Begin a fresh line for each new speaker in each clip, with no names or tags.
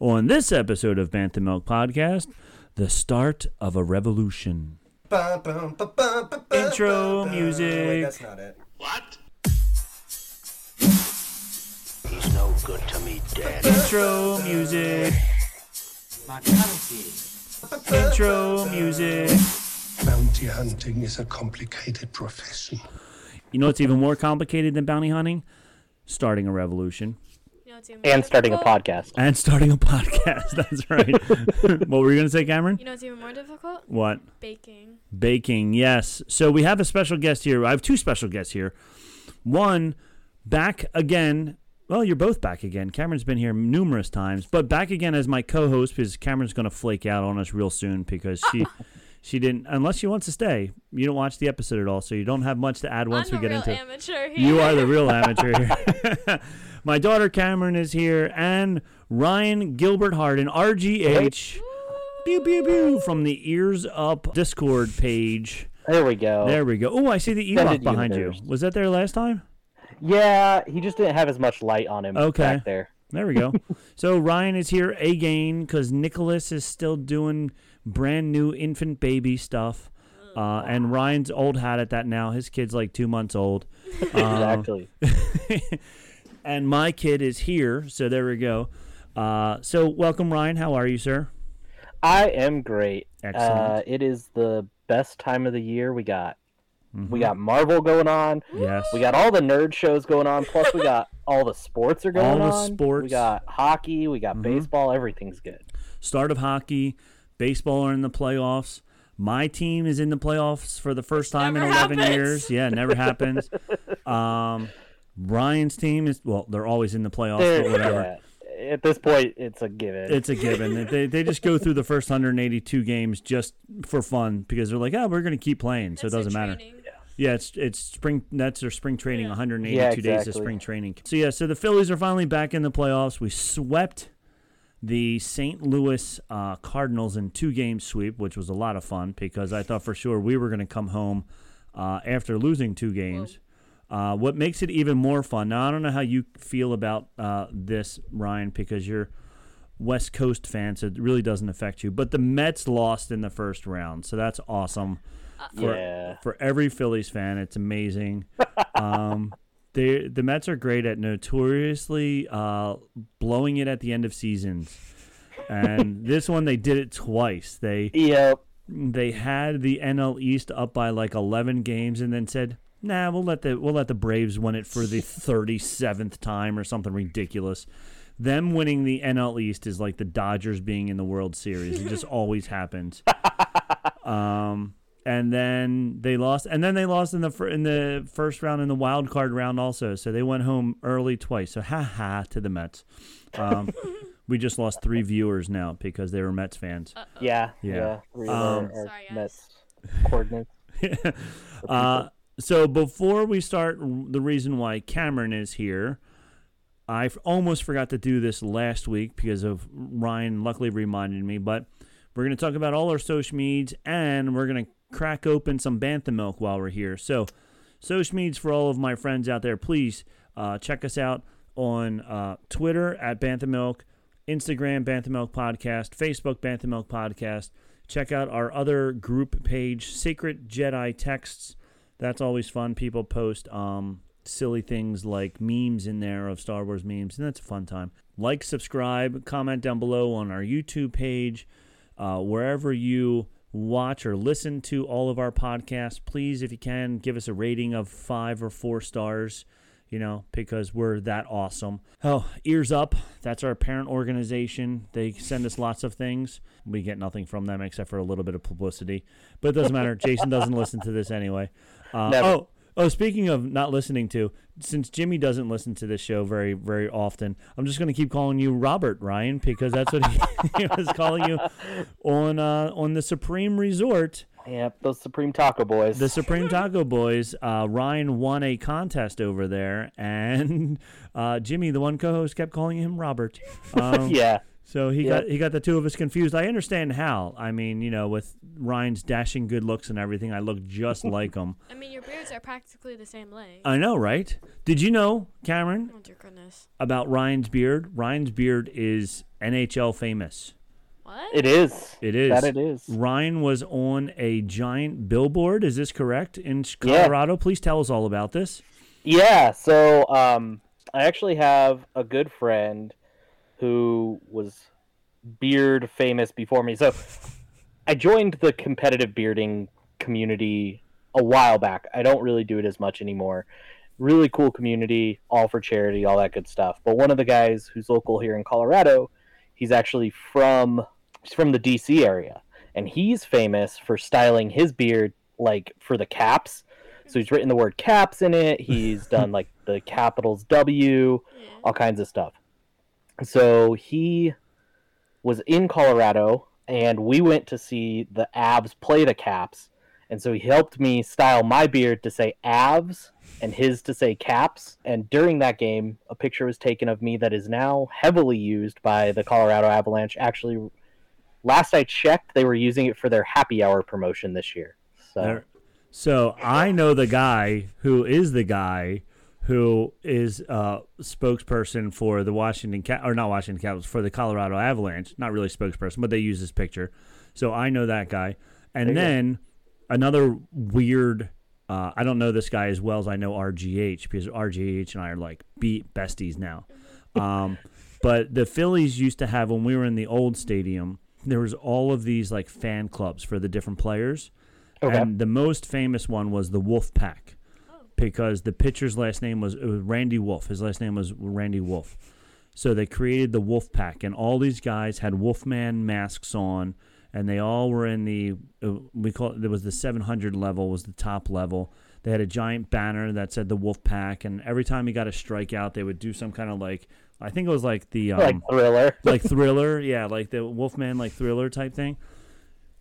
On this episode of Bantha Milk Podcast, the start of a revolution. Intro music.
Wait, that's not it.
What?
He's no good to me, Dad.
Intro music. Intro music.
Bounty hunting is a complicated profession.
You know what's even more complicated than bounty hunting? Starting a revolution
You know, it's even
and
more
starting a
difficult?
podcast.
and starting a podcast. That's right. what were you going to say, Cameron?
You know, it's even more difficult.
What?
Baking.
Baking, yes. So we have a special guest here. I have two special guests here. One, back again. Well, you're both back again. Cameron's been here numerous times, but back again as my co-host because Cameron's going to flake out on us real soon because she she didn't unless she wants to stay. You don't watch the episode at all, so you don't have much to add once
I'm
we get
real
into
amateur here.
You are the real amateur here. my daughter Cameron is here and Ryan Gilbert Harden, RGH. Pew pew pew from the Ears Up Discord page.
There we go.
There we go. Oh, I see the Ewok
Extended
behind
universe.
you. Was that there last time?
Yeah, he just didn't have as much light on him
Okay.
back there.
There we go. so Ryan is here again because Nicholas is still doing brand new infant baby stuff. Uh, and Ryan's old hat at that now. His kid's like two months old. Um,
Exactly.
and my kid is here. So there we go. Uh, so welcome, Ryan. How are you, sir?
I am great.
Excellent.
Uh, it is the best time of the year. We got we got Marvel going on.
Mm-hmm. Yes.
We got all the nerd shows going on. Plus, we got all the sports are going on.
All the
on.
sports.
We got hockey. We got
Mhm.
baseball. Everything's good.
start of hockey, baseball are in the playoffs. My team is in the playoffs for the first time in 11
happens.
years. Yeah, it never happens. Um, Brian's team is well, they're always in the playoffs, but whatever.
yeah, At this point, it's a given.
It's a given. they they just go through the first 182 games just for fun because they're like, oh, we're going to keep playing, so it doesn't matter. Yeah, it's it's spring. That's their spring training.
Yeah.
182
Yeah,
days of
exactly.
spring training. So yeah, so the Phillies are finally back in the playoffs. We swept the St. Louis uh, Cardinals in two game sweep, which was a lot of fun because I thought for sure we were going to come home uh, after losing two games. Uh, what makes it even more fun? Now I don't know how you feel about uh, this, Ryan, because you're West Coast fan, so it really doesn't affect you. But the Mets lost in the first round, so that's awesome for
Yeah.
for every Phillies fan. It's amazing. um, they the Mets are great at notoriously uh, blowing it at the end of seasons, and this one they did it twice. They
Yep.
they had the NL East up by like eleven games, and then said. Nah, we'll let the we'll let the Braves win it for the thirty seventh time or something ridiculous. Them winning the NL East is like the Dodgers being in the World Series. It just always happens. Um, and then they lost, and then they lost in the fir- in the first round in the wild card round also. So they went home early twice. So ha ha to the Mets. Um, we just lost three viewers now because they were Mets fans.
Yeah.
Yeah.
Yeah. Three of
Um,
our- our
Sorry.
Mets coordinates.
uh, so before we start, the reason why Cameron is here, I f- almost forgot to do this last week because of Ryan. Luckily, reminded me. But we're going to talk about all our social medias, and we're going to crack open some bantha milk while we're here. So, social medias for all of my friends out there, please uh, check us out on uh, Twitter at bantha milk, Instagram bantha milk podcast, Facebook bantha milk podcast. Check out our other group page, Sacred Jedi Texts. That's always fun. People post um, silly things like memes in there of Star Wars memes, and that's a fun time. Like, subscribe, comment down below on our YouTube page, uh, wherever you watch or listen to all of our podcasts. Please, if you can, give us a rating of five or four stars. You know, because we're that awesome. Oh, Ears Up, that's our parent organization. They send us lots of things. We get nothing from them except for a little bit of publicity. But it doesn't matter. Jason doesn't listen to this anyway. Uh, oh, Oh, speaking of not listening to, since Jimmy doesn't listen to this show very, very often, I'm just going to keep calling you Robert Ryan because that's what he, he was calling you on uh, on the Supreme Resort,
Yep, those Supreme Taco Boys.
the Supreme Taco Boys. Uh, Ryan won a contest over there, and uh, Jimmy, the one co-host, kept calling him Robert. Um,
yeah.
So he
Yep.
got he got the two of us confused. I understand how. I mean, you know, with Ryan's dashing good looks and everything, I look just like him.
I mean, your beards are practically the same length.
I know, right? Did you know, Cameron,
oh dear goodness.
about Ryan's beard? Ryan's beard is NHL famous.
What?
It is.
It is.
That it is.
Ryan was on a giant billboard. Is this correct in
Yeah.
Colorado? Please tell us all about this.
Yeah, so um, I actually have a good friend who was beard famous before me. So I joined the competitive bearding community a while back. I don't really do it as much anymore. Really cool community, all for charity, all that good stuff. But one of the guys who's local here in Colorado, he's actually from he's from the DC area, and he's famous for styling his beard like for the caps. So he's written the word caps in it. He's done like the capitals W, all kinds of stuff. So he was in Colorado, and we went to see the Avs play the Caps. And so he helped me style my beard to say Avs and his to say Caps. And during that game, a picture was taken of me that is now heavily used by the Colorado Avalanche. Actually, last I checked, they were using it for their happy hour promotion this year. So
So I know the guy who is the guy who is a spokesperson for the Washington Cap or not Washington Capitals for the Colorado Avalanche. Not really spokesperson, but they use this picture. So I know that guy. And
you go.
then another weird. Uh, I don't know this guy as well as I know RGH because RGH and I are like beat besties now. Um, but the Phillies used to have when we were in the old stadium. There was all of these like fan clubs for the different players.
Okay.
And the most famous one was the Wolf Pack because the pitcher's last name was, it was Randy Wolf. His last name was Randy Wolf. So they created the Wolf Pack, and all these guys had Wolfman masks on, and they all were in the uh, we call it, there was the 700 level was the top level. They had a giant banner that said the Wolf Pack, and every time he got a strikeout, they would do some kind of like I think it was like the um,
like thriller.
like thriller, yeah, like the Wolfman like thriller type thing.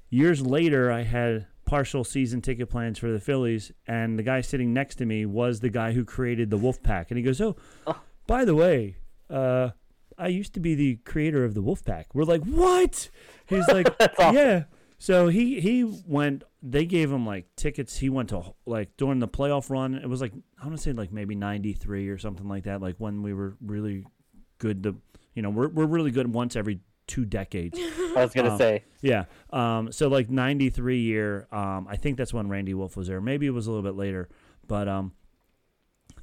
Years later, I had partial season ticket plans for the Phillies, and the guy sitting next to me was the guy who created the Wolf Pack, and he goes, "Oh, by the way, uh, I used to be the creator of the Wolf Pack." We're like, "What?" He's like,
awesome.
"Yeah." So he he went. They gave him like tickets. He went to like during the playoff run. It was like I want to say like maybe '93 or something like that. Like when we were really good. The you know we're we're really good once every two decades.
I was gonna
Um,
say
Yeah. Um, so like 93 year, um, I think that's when Randy Wolf was there. Maybe it was a little bit later, but um,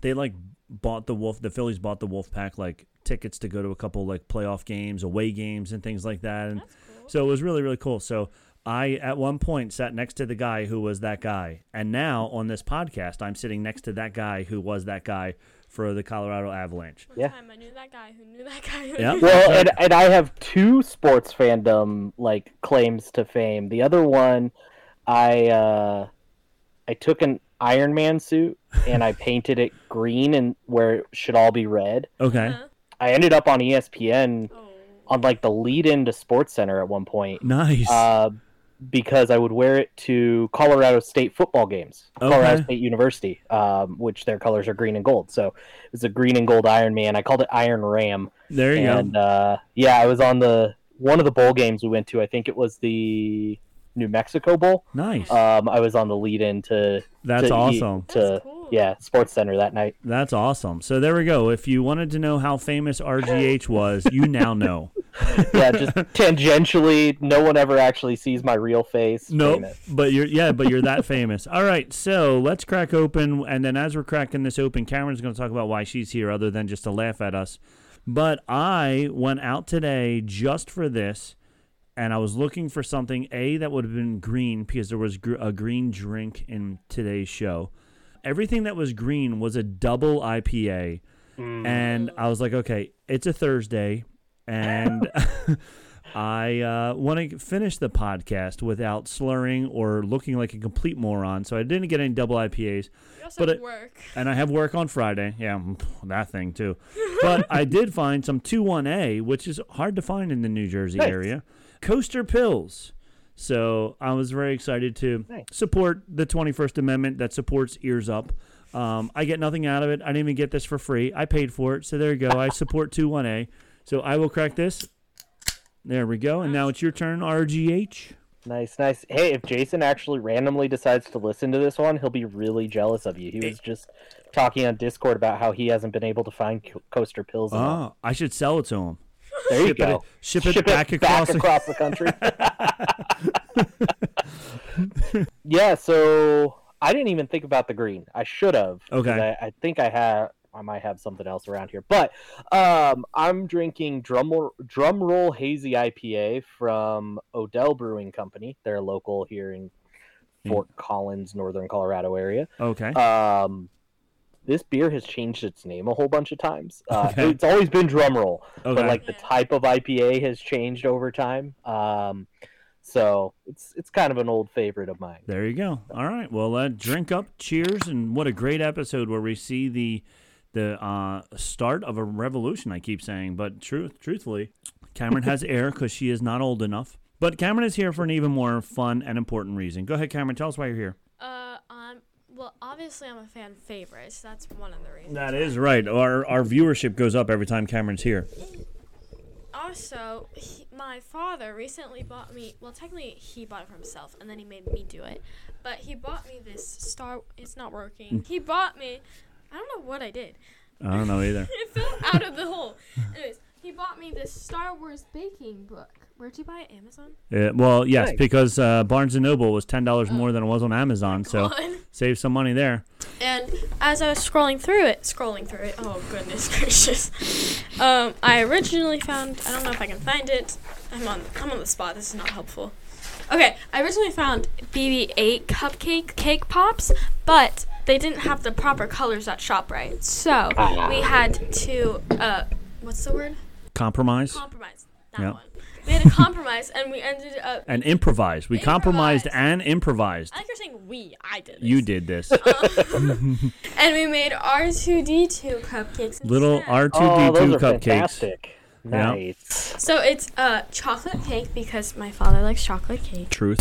they like bought the Wolf, the Phillies bought the Wolf Pack like tickets to go to a couple like playoff games, away games, and things like that. And so it was really, really cool. So I, at one point, sat next to the guy who was that guy. And now on this podcast, I'm sitting next to that guy who was that guy for the Colorado Avalanche.
One
Yeah.
time I knew that guy who knew that guy who
Yeah.
knew
well, and, and I have two sports fandom like claims to fame. The other one, I uh, I took an Iron Man suit and I painted it green and where it should all be red.
Okay.
Huh?
I ended up on ESPN
Oh.
on like the lead into Sports Center at one point
Nice.
uh, because I would wear it to Colorado State football games, Colorado State University, um, which their colors are green and gold. So it was a green and gold Iron Man. I called it Iron Ram.
there you
and
go.
uh, yeah, I was on the one of the bowl games we went to. I think it was the New Mexico Bowl.
Nice.
Um, I was on the lead in to
That's
to
awesome.
to
That's cool.
yeah Sports Center that night.
That's awesome. So there we go. If you wanted to know how famous RGH was, you now know.
Yeah, just tangentially, no one ever actually sees my real face.
Nope. But you're yeah, but you're that famous. All right, so let's crack open and then as we're cracking this open, Cameron's gonna talk about why she's here other than just to laugh at us. But I went out today just for this and I was looking for something A that would have been green because there was gr- a green drink in today's show. Everything that was green was a double IPA. And I was like, okay, it's a Thursday. And I uh, want to finish the podcast without slurring or looking like a complete moron, so I didn't get any double IPAs.
You also
But it-
work.
And I have work on Friday. Yeah, mm, that thing too. But I did find some 21A, which is hard to find in the New Jersey
Nice.
area. Coaster Pills. So I was very excited to
Nice.
support the 21st Amendment that supports Ears Up. Um, I get nothing out of it. I didn't even get this for free. I paid for it. So there you go. I support 21A. So I will crack this. There we go. And now it's your turn, RGH.
Nice, nice. Hey, if Jason actually randomly decides to listen to this one, he'll be really jealous of you. He was just talking on Discord about how he hasn't been able to find co- coaster pills.
Oh, I should sell it to him.
There you
ship it-
go.
ship it back across the-
across the country. yeah, so I didn't even think about the green. I should have.
Okay.
I, I think I have. I might have something else around here, but um, I'm drinking drum drum roll hazy IPA from Odell Brewing Company. They're local here in Fort Collins, Northern Colorado area.
Okay.
Um, this beer has changed its name a whole bunch of times. Uh,
Okay.
It's always been Drumroll,
Okay.
but like the type of IPA has changed over time. Um, so it's it's kind of an old favorite of mine.
There you go. All right. Well, uh, drink up. Cheers. And what a great episode where we see the the uh, start of a revolution. I keep saying, but truth, truthfully, Cameron has air because she is not old enough. But Cameron is here for an even more fun and important reason. Go ahead, Cameron. Tell us why you're here.
Uh, well, obviously I'm a fan favorite, so that's one of the reasons.
That is right. Our our viewership goes up every time Cameron's here.
Also, he, my father recently bought me. Well, technically he bought it for himself, and then he made me do it. But he bought me this Star. It's not working. Mm. He bought me. I don't know what I did.
I don't know either.
It fell out of the hole. Anyways, he bought me this Star Wars baking book. Where'd you buy it? Amazon.
Uh, well, yes,
Nice.
because uh, Barnes and Noble was ten dollars more than it was on Amazon, so
God.
save some money there.
And as I was scrolling through it, scrolling through it, oh goodness gracious, um, I originally found. I don't know if I can find it. I'm on. I'm on the spot. This is not helpful. Okay, I originally found BB-8 cupcake cake pops, but they didn't have the proper colors at Shoprite, so we had to. Uh, what's the word?
Compromise
Compromise. That
Yeah.
one. We had to compromise, and we ended up.
and improvise. We compromised and improvised.
I think you're saying we. I did. This.
You did this.
And we made R2D2 cupcakes.
Little. R two D two cupcakes.
fantastic.
Yeah.
Nice.
So it's uh chocolate cake because my father likes chocolate cake,
Truth.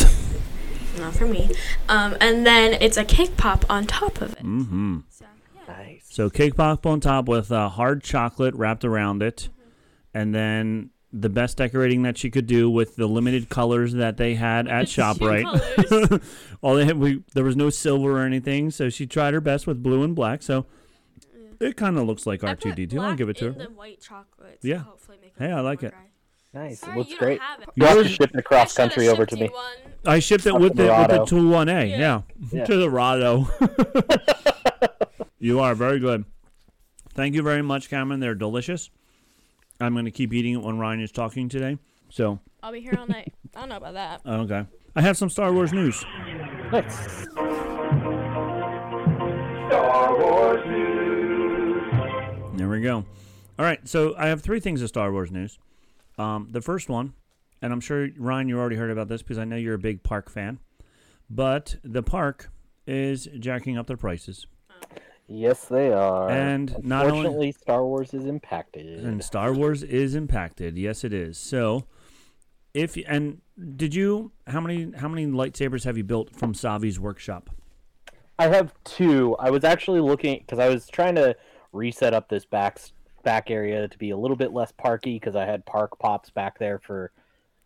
not for me. Um, and then it's a cake pop on top of it.
Mm-hmm.
So yeah.
Nice.
So cake pop on top with uh, hard chocolate wrapped around it, and then the best decorating that she could do with the limited colors that they had at
Few
Shoprite. All they had, we there was no silver or anything, so she tried her best with blue and black. So it kind of looks like R two D two. I'll give it to her.
The white chocolate. to
Yeah.
Hopefully make it
Hey,
a
I
little
like it.
dry.
Nice.
Sorry,
it looks
you
great.
Don't have it.
You have to ship it across country over to me.
one.
I shipped it with
to
the with the
Dorado.
two one A. Yeah,
Yeah.
to the Rado. you are very good. Thank you very much, Cameron. They're delicious. I'm going to keep eating it when Ryan is talking today. So
I'll be here all night. I don't know about that.
okay, I have some Star Wars news.
Nice.
There we go. All right, so I have three things of Star Wars news. Um, the first one, and I'm sure Ryan, you already heard about this because I know you're a big park fan, but the park is jacking up their prices.
Yes, they are.
And not only-
unfortunately, Star Wars is impacted.
and Star Wars is impacted. Yes, it is. So, if and did you how many how many lightsabers have you built from Savi's workshop?
I have two. I was actually looking because I was trying to reset up this back back area to be a little bit less parky because I had park pops back there for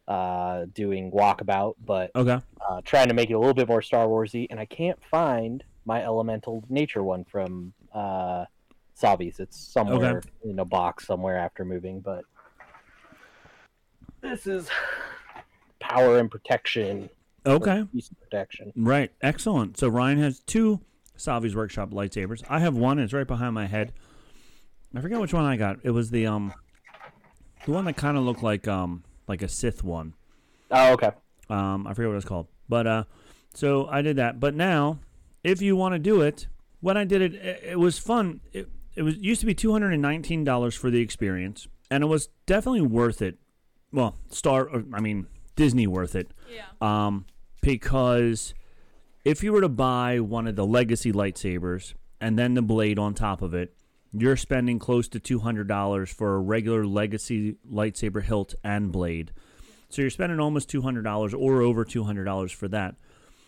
uh, doing walkabout, but
Okay.
uh, trying to make it a little bit more Star Warsy, and I can't find my elemental nature one from uh, Savi's. It's somewhere in a box somewhere after moving, but this is power and protection.
Okay.
Protection.
Right. Excellent. So Ryan has two Savi's workshop lightsabers. I have one. It's right behind my head. I forget which one I got. It was the um, the one that kind of looked like um, like a Sith one.
Oh, okay.
Um, I forget what it's called. But uh, so I did that. But now, if you want to do it, when I did it, it, it was fun. It, it was used to be two hundred and nineteen dollars for the experience, and it was definitely worth it well, Star. I mean, Disney worth it.
Yeah.
Um, because if you were to buy one of the legacy lightsabers and then the blade on top of it, you're spending close to two hundred dollars for a regular legacy lightsaber hilt and blade. So you're spending almost two hundred dollars or over two hundred dollars for that.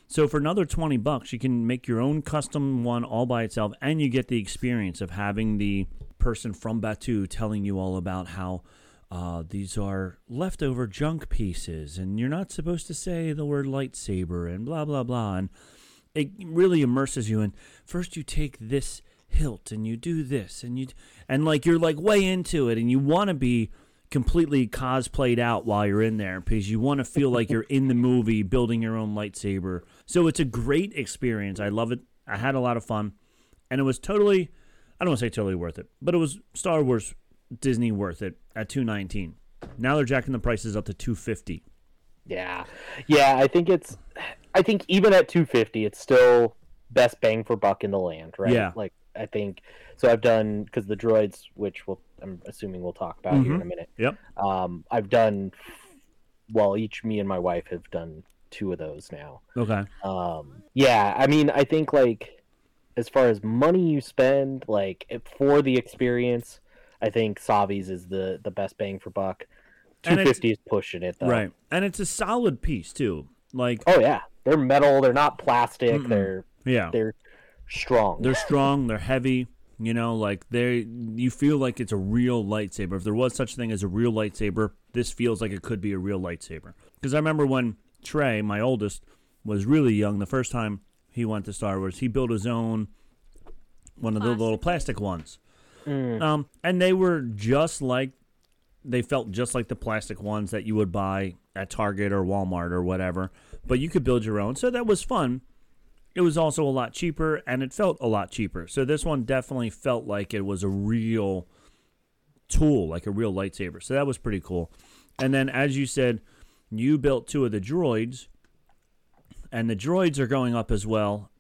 So for another twenty bucks, you can make your own custom one all by itself, and you get the experience of having the person from Batuu telling you all about how uh, these are leftover junk pieces, and you're not supposed to say the word lightsaber, and blah blah blah, and it really immerses you in. First, you take this hilt, and you do this, and you and like you're like way into it, and you want to be completely cosplayed out while you're in there because you want to feel like you're in the movie building your own lightsaber. So it's a great experience. I love it. I had a lot of fun, and it was totally. I don't want to say totally worth it, but it was Star Wars Disney worth it at 219. Now they're jacking the prices up to 250.
Yeah, yeah. I think it's. I think even at two fifty, it's still best bang for buck in the land, right?
Yeah.
Like I think so. I've done because the droids, which we'll, I'm assuming we'll talk about here in a minute.
Yep.
Um, I've done. Well, each me and my wife have done two of those now.
Okay.
Um, yeah, I mean, I think like as far as money you spend, like for the experience, I think Savi's is the the best bang for buck. Two fifty is pushing it though.
Right. And it's a solid piece too. Like
Oh yeah, they're metal. They're not plastic. They're
yeah.
they're strong.
They're strong, they're heavy, you know, like they you feel like it's a real lightsaber. If there was such a thing as a real lightsaber, this feels like it could be a real lightsaber. Because I remember when Trey, my oldest, was really young, the first time he went to Star Wars, he built his own one of the little plastic ones. Um, and they were just like they felt just like the plastic ones that you would buy at Target or Walmart or whatever. But you could build your own. So that was fun. It was also a lot cheaper and it felt a lot cheaper. So this one definitely felt like it was a real tool, like a real lightsaber. So that was pretty cool. And then as you said, you built two of the droids and the droids are going up as well.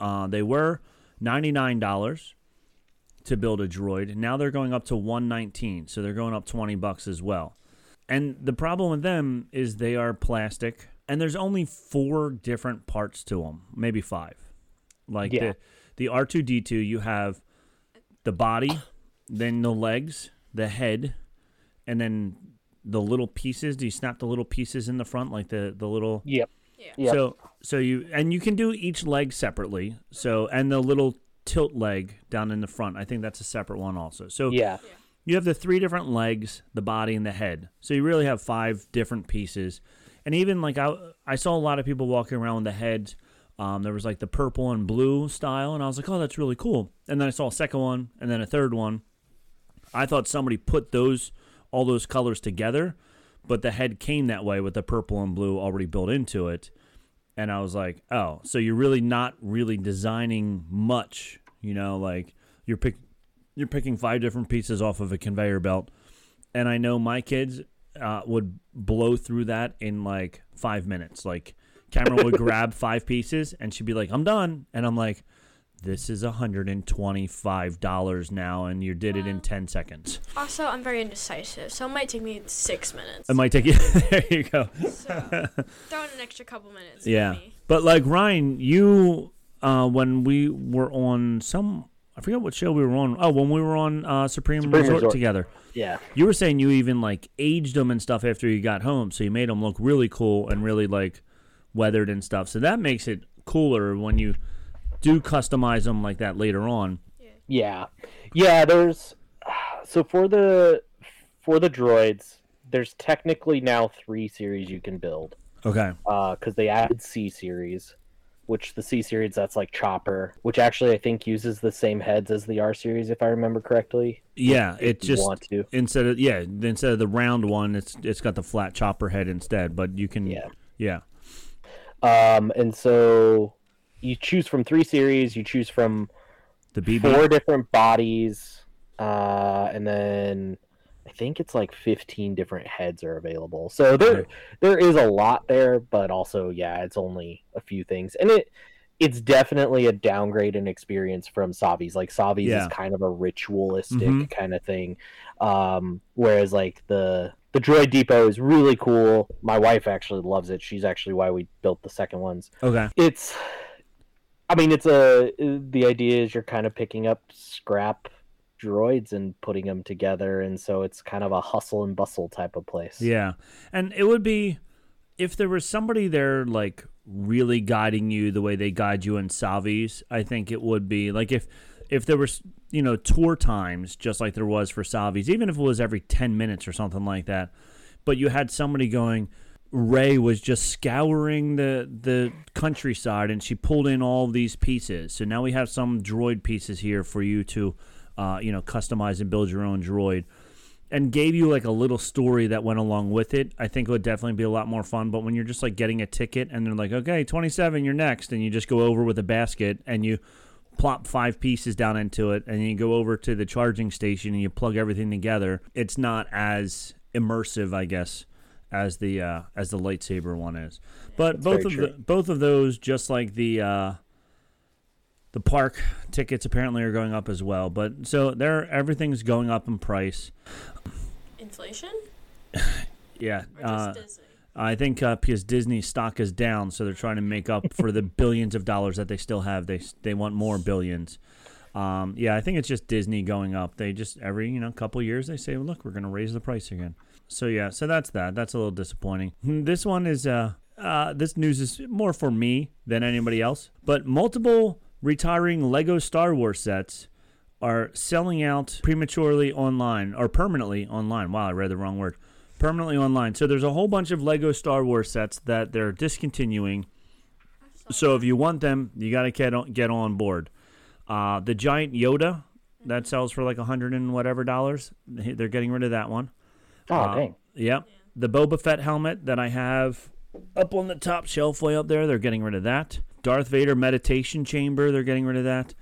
Uh, they were $99 to build a droid. Now they're going up to 119, so they're going up 20 bucks as well. And the problem with them is they are plastic and there's only four different parts to them, maybe five. Like
Yeah.
the the R2D2 you have the body, then the legs, the head, and then the little pieces. Do you snap the little pieces in the front like the the little
Yep. Yep.
so so you and you can do each leg separately. So and the little tilt leg down in the front. I think that's a separate one also. So
yeah.
you have the three different legs, the body, and the head. So you really have five different pieces. And even like I, I saw a lot of people walking around with the heads. Um, there was like the purple and blue style, and I was like, oh, that's really cool. And then I saw a second one, and then a third one. I thought somebody put those all those colors together, but the head came that way with the purple and blue already built into it. And I was like, oh, so you're really not really designing much, you know, like you're pick you're picking five different pieces off of a conveyor belt. And I know my kids uh, would blow through that in like five minutes. Like Cameron would grab five pieces and she'd be like, I'm done. And I'm like, this is $125 now, and you did it in 10 seconds.
Also, I'm very indecisive, so it might take me six minutes.
It might take you. there you go.
so throw in an extra couple minutes.
Yeah. But like Ryan, you, uh, when we were on some, I forget what show we were on. Oh, when we were on uh, Supreme,
Supreme
Resort,
Resort.
together.
Yeah.
You were saying you even like aged them and stuff after you got home, so you made them look really cool and really like weathered and stuff. So that makes it cooler when you do customize them like that later on.
Yeah, yeah. There's so for the for the droids, there's technically now three series you can build
Okay.
Uh because they added C series, which the C series that's like Chopper, which actually I think uses the same heads as the R series if I remember correctly.
Yeah, it just
want to.
instead of yeah instead of the round one, it's it's got the flat chopper head instead. But you can
Yeah.
yeah
Um, and so you choose from three series. You choose from
the BB.
four different bodies, uh, and then I think it's like fifteen different heads are available. So there there is a lot there, but also yeah, it's only a few things, and it it's definitely a downgrade in experience from Savi's. Like Savi's
Yeah.
is kind of a ritualistic
Mhm.
kind of thing, um, whereas like the the Droid Depot is really cool. My wife actually loves it. She's actually why we built the second ones.
Okay.
It's, I mean, it's a. The idea is you're kind of picking up scrap droids and putting them together, and so it's kind of a hustle and bustle type of place.
Yeah. And it would be if there was somebody there like really guiding you the way they guide you in Savi's, I think it would be like if if there was you know tour times just like there was for Savi's, even if it was every 10 minutes or something like that, but you had somebody going Ray was just scouring the the countryside and she pulled in all these pieces. So now we have some droid pieces here for you to uh, you know customize and build your own droid and gave you like a little story that went along with it, I think it would definitely be a lot more fun. But when you're just like getting a ticket and they're like, okay, 27, you're next, and you just go over with a basket and you plop five pieces down into it and you go over to the charging station and you plug everything together, it's not as immersive, I guess, as the uh, as the lightsaber one is. But both of the both of those, just like the uh, the park tickets, apparently are going up as well. But so there, everything's going up in price.
Inflation?
Yeah,
Or just
uh, I think uh, because Disney's stock is down, so they're trying to make up for the billions of dollars that they still have. They they want more billions. Um, yeah, I think it's just Disney going up. They just every you know couple years they say, look, we're going to raise the price again. So yeah, so that's that. That's a little disappointing. This one is uh, uh this news is more for me than anybody else. But multiple retiring Lego Star Wars sets are selling out prematurely online or permanently online. Wow, I read the wrong word. Permanently online. So there's a whole bunch of Lego Star Wars sets that they're discontinuing. So if you want them, you got to get on, get on board. Uh, the giant Yoda that sells for like a hundred and whatever dollars. They're getting rid of that one.
Oh
Uh,
dang!
Yep. The Boba Fett helmet that I have up on the top shelf way up there, they're getting rid of that. Darth Vader meditation chamber, they're getting rid of that.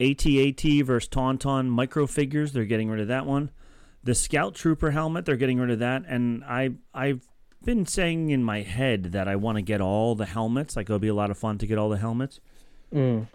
AT-AT versus Tauntaun micro figures, they're getting rid of that one. The Scout Trooper helmet, they're getting rid of that. And I I've been saying in my head that I want to get all the helmets. Like it'll be a lot of fun to get all the helmets.
Mm.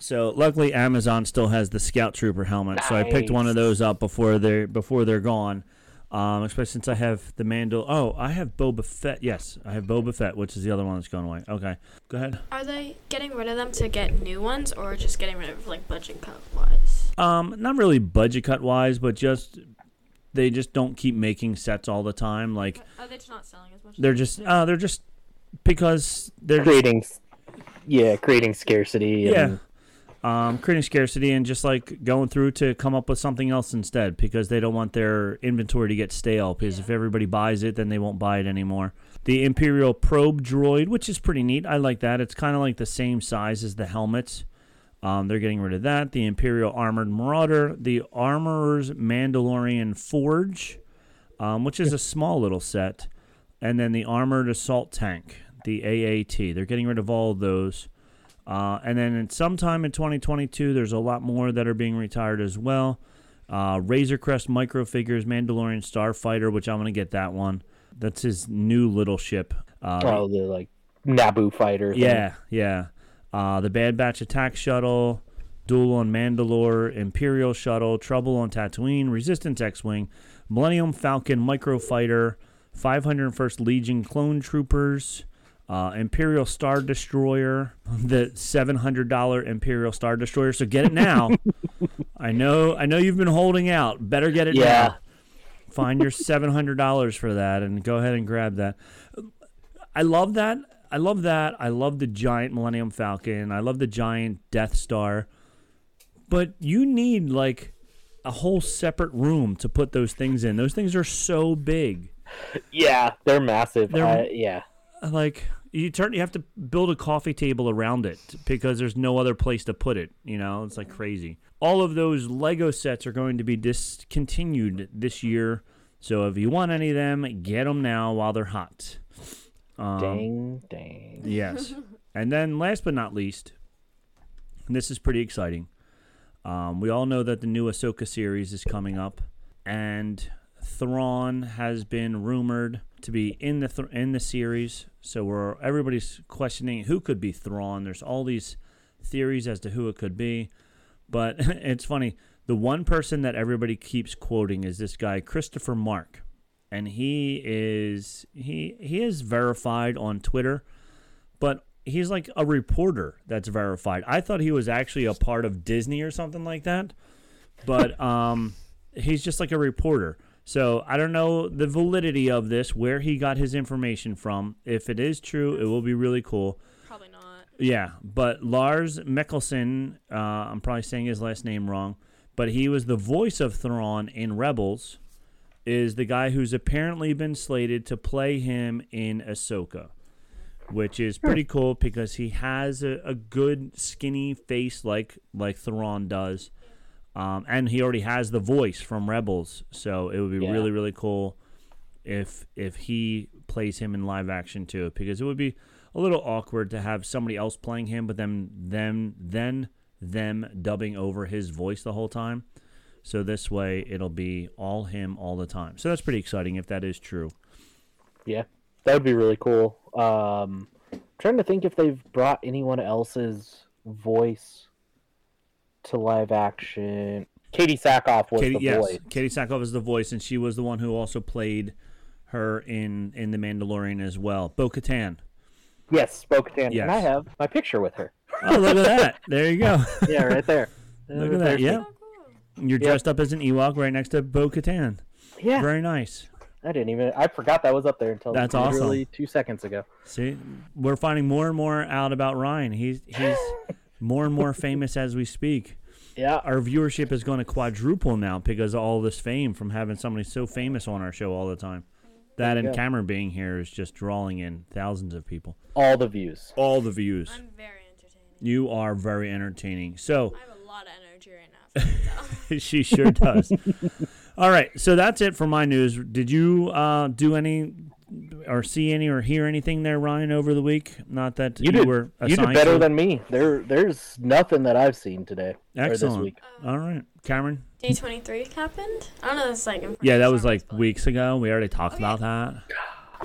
So luckily Amazon still has the Scout Trooper helmet. So I picked one of those up before they're before they're gone. Um, especially since I have the Mandal. Oh, I have Boba Fett. Yes, I have Boba Fett, which is the other one that's going away. Okay, go ahead.
Are they getting rid of them to get new ones, or just getting rid of like budget cut wise?
Um, not really budget cut wise, but just they just don't keep making sets all the time. Like
Are they just not selling as much?
they're just uh, they're just because they're just
Creating, yeah, creating scarcity.
Yeah.
And,
um, creating scarcity and just like going through to come up with something else instead because they don't want their inventory to get stale because if everybody buys it then they won't buy it anymore. The imperial probe droid which is pretty neat. I like that. It's kind of like the same size as the helmets. Um, they're getting rid of that. The imperial armored marauder the armorer's mandalorian forge um, which is a small little set and then the armored assault tank the aat they're getting rid of all of those uh, and then in sometime in 2022, there's a lot more that are being retired as well. Uh, Razor Crest micro figures, Mandalorian Starfighter, which I'm gonna get that one. That's his new little ship. Uh,
oh, the like Naboo fighter. thing.
yeah, yeah. Uh, the Bad Batch attack shuttle, Duel on Mandalore, Imperial shuttle, Trouble on Tatooine, Resistance X-wing, Millennium Falcon Micro Fighter, 501st Legion clone troopers, uh, Imperial Star Destroyer, the $700 Imperial Star Destroyer. So get it now. I know, I know you've been holding out. Better get it
Yeah.
now. Find your $700 for that and go ahead and grab that. I love that. I love that. I love the giant Millennium Falcon. I love the giant Death Star. But you need like a whole separate room to put those things in. Those things are so big.
yeah, they're massive.
They're-
I- yeah,
Like you turn you have to build a coffee table around it because there's no other place to put it, you know? It's like crazy. All of those Lego sets are going to be discontinued this year. So if you want any of them, get them now while they're hot. Um,
dang, dang.
Yes. and then last but not least, and this is pretty exciting. Um, we all know that the new Ahsoka series is coming up, and Thrawn has been rumored to be in the th- in the series. So we're everybody's questioning who could be Thrawn. There's all these theories as to who it could be, but it's funny. The one person that everybody keeps quoting is this guy Christopher Mark, and he is he he is verified on Twitter, but he's like a reporter that's verified. I thought he was actually a part of Disney or something like that, but um, he's just like a reporter. So I don't know the validity of this, where he got his information from. If it is true, it will be really cool.
Probably not.
Yeah, but Lars Mikkelsen, uh, I'm probably saying his last name wrong, but he was the voice of Thrawn in Rebels, is the guy who's apparently been slated to play him in Ahsoka, which is pretty cool because he has a, a good skinny face like like Thrawn does, um, and he already has the voice from Rebels, so it would be
Yeah.
really really cool if if he plays him in live action too, because it would be a little awkward to have somebody else playing him, but then them then them dubbing over his voice the whole time. So this way, it'll be all him all the time. So that's pretty exciting if that is true.
Yeah, that would be really cool. Um, I'm trying to think if they've brought anyone else's voice to live action. Katee Sackhoff was
Katie,
the
yes,
voice.
Katee Sackhoff is the voice, and she was the one who also played her in in the Mandalorian as well. Bo Katan.
Yes, spoke to
Yes.
and I have my picture with her.
Oh, look at that! There you go.
Yeah, right there.
look at that.
me.
Yep. You're
Yeah.
dressed up as an Ewok right next to Bo Katan.
Yeah,
Very nice.
I didn't even. I forgot that was up there until
That's
literally two seconds ago.
See, we're finding more and more out about Ryan. He's he's more and more famous as we speak.
Yeah,
Our viewership is going to quadruple now because of all this fame from having somebody so famous on our show all the time. That and
go.
Cameron being here is just drawing in thousands of people.
all the views.
All the views.
I'm very entertaining.
You are very entertaining. So
I have a lot of energy right now. if you can tell.
she sure does. All right, so that's it for my news. Did you uh, do any or see any or hear anything there, Ryan, over the week? Not that
You did.
were
you did better
to.
than me. There, there's nothing that I've seen today or this
Excellent.
week.
All right, Cameron.
D23 happened? I don't know. That's like.
Yeah, that was like
on
weeks ago. We already talked
Oh,
about that.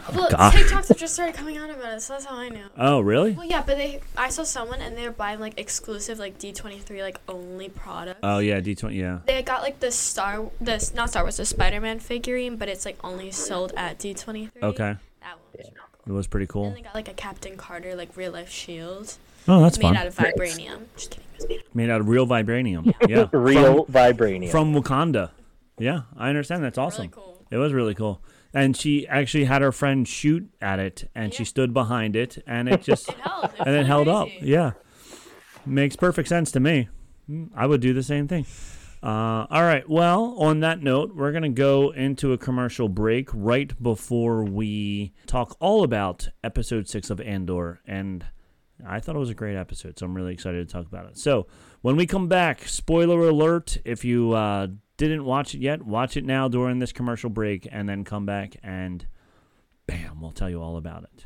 Phone. Well,
gosh.
TikToks have just started coming out about it, so that's how I know.
Oh, really?
Well, yeah, but they. I saw someone and they were buying like exclusive like D23 like only products.
Oh yeah, D twenty. Yeah.
They got like the Star, the not Star Wars, the Spider-Man figurine, but it's like only sold at D23.
Okay,
That one. Was real cool.
it was pretty
And
cool.
they got like a Captain Carter like real life shield
Oh, that's
made
fun.
out of vibranium. Just kidding. Made out
Made out of real vibranium. Yeah.
Real vibranium.
from, from Wakanda. Yeah, I understand. That's awesome.
really cool.
It was really cool. And she actually had her friend shoot at it, and she stood behind it, and it just
It held. It
and it held up. Yeah, makes perfect sense to me. Mm, I would do the same thing. Uh, all right. Well, on that note, we're gonna go into a commercial break right before we talk all about episode six of Andor, and I thought it was a great episode, so I'm really excited to talk about it. So when we come back, spoiler alert: if you uh, didn't watch it yet, watch it now during this commercial break, and then come back and bam, we'll tell you all about it.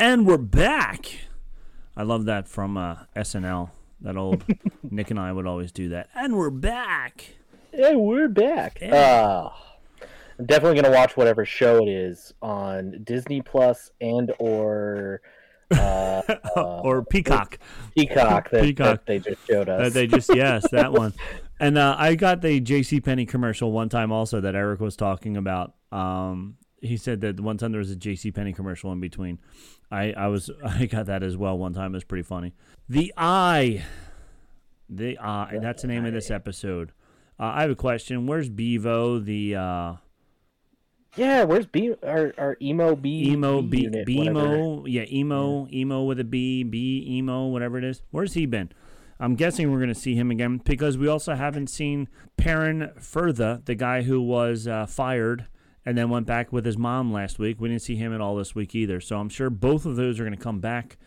And we're back. I love that from uh, SNL. That old Nick and I would always do that. And we're back.
Yeah, we're back. Uh, I'm definitely gonna watch whatever show it is on Disney Plus and or uh,
or Peacock.
Peacock that,
Peacock.
that they just showed us.
That they just yes, that one. And uh, I got the J.C. Penney commercial one time also that Eric was talking about. Um, he said that one time there was a J.C. Penney commercial in between. I, I was I got that as well one time. It was pretty funny. The Eye, the Eye. That's the name of this episode. Uh, I have a question. Where's Bevo? The uh,
yeah, where's B our, our emo B
emo
B
B,
unit.
BMO, yeah, emo, emo with a B, B emo, whatever it is. Where's he been? I'm guessing we're gonna see him again because we also haven't seen Perrin Fertha, the guy who was uh, fired and then went back with his mom last week. We didn't see him at all this week either. So I'm sure both of those are gonna come back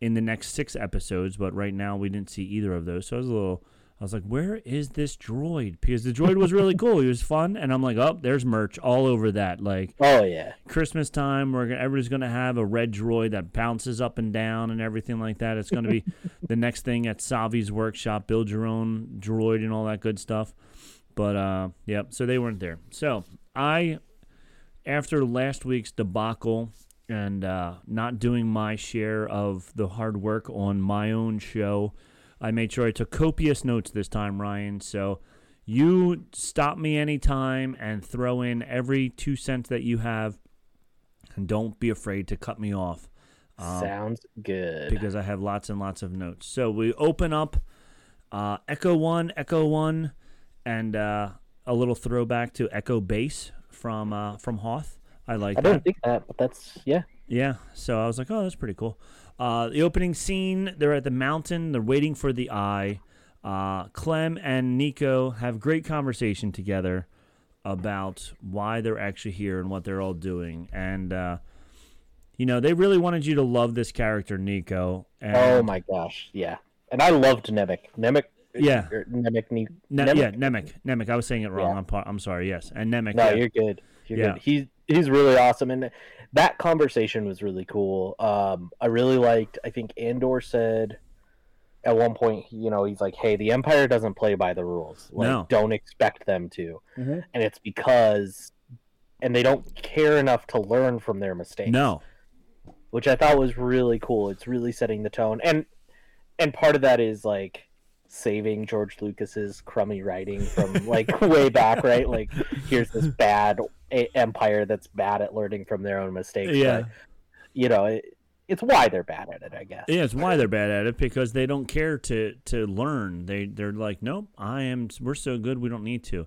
in the next six episodes. But right now we didn't see either of those, so I was a little, I was like, where is this droid? Because the droid was really cool. He was fun, and I'm like, oh, there's merch all over that. Like
Oh yeah.
Christmas time, we're gonna, everybody's gonna have a red droid that bounces up and down and everything like that. It's gonna be the next thing at Savi's workshop. Build your own droid and all that good stuff. But uh, yep. So they weren't there. So I, after last week's debacle and uh, not doing my share of the hard work on my own show, I made sure I took copious notes this time, Ryan. So you stop me anytime and throw in every two cents that you have, and don't be afraid to cut me off
Sounds good.
because I have lots and lots of notes. So we open up uh, Echo One, Echo One, and uh, a little throwback to Echo Base from uh, from Hoth. I like
I
that.
don't think that, but that's yeah.
Yeah, so I was like, oh, that's pretty cool. Uh, the opening scene, they're at the mountain, they're waiting for the eye. Uh, Clem and Nico have great conversation together about why they're actually here and what they're all doing. And, uh, you know, they really wanted you to love this character, Nico. And
Oh my gosh, yeah. And I loved Nemik. Nemik.
Yeah.
Nemik. Ne-
Ne-
Nemik?
Yeah, Nemik. Nemik. I was saying it wrong.
Yeah.
I'm, par- I'm sorry. Yes. And Nemik.
No,
yeah.
you're good. You're
Yeah.
good. He's he's really awesome, and that conversation was really cool. Um, I really liked. I think Andor said at one point, you know, he's like, "Hey, the Empire doesn't play by the rules. Like,
No.
don't expect them to." And it's because, and they don't care enough to learn from their mistakes.
No.
which I thought was really cool. It's really setting the tone, and and part of that is like saving George Lucas's crummy writing from like way back, right? Like here's this bad a- empire that's bad at learning from their own mistakes.
Yeah.
but, you know, it, it's why they're bad at it, I guess.
Yeah, it's why they're bad at it because they don't care to to learn. They they're like, nope, I am. We're so good, we don't need to.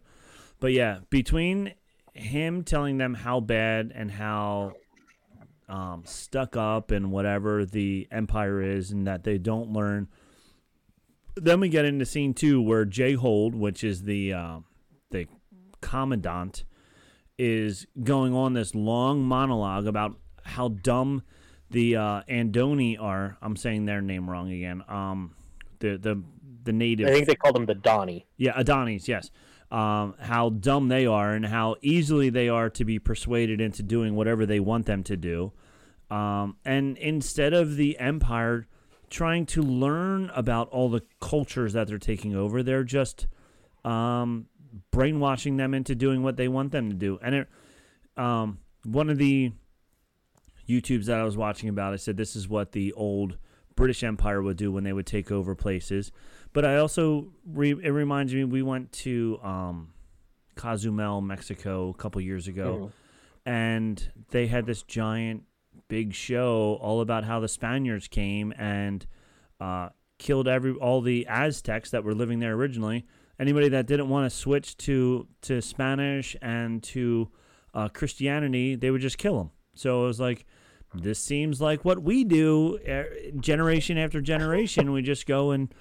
But yeah, between him telling them how bad and how um, stuck up and whatever the empire is, and that they don't learn. Then we get into scene two where Jayhold, which is the uh, the commandant, is going on this long monologue about how dumb the uh, Andoni are. I'm saying their name wrong again. Um, the the the native.
I think they call them the Dhani.
Yeah, Adonis, yes. Um, how dumb they are and how easily they are to be persuaded into doing whatever they want them to do. Um, and instead of the Empire trying to learn about all the cultures that they're taking over, they're just um, brainwashing them into doing what they want them to do. And it, um, one of the YouTubes that I was watching about, I said this is what the old British Empire would do when they would take over places. But I also re- it reminds me we went to um, Cozumel, Mexico, a couple years ago, and they had this giant big show all about how the Spaniards came and uh, killed every all the Aztecs that were living there originally. Anybody that didn't want to switch to to Spanish and to uh, Christianity, they would just kill them. So it was like, this seems like what we do eh, generation after generation. we just go and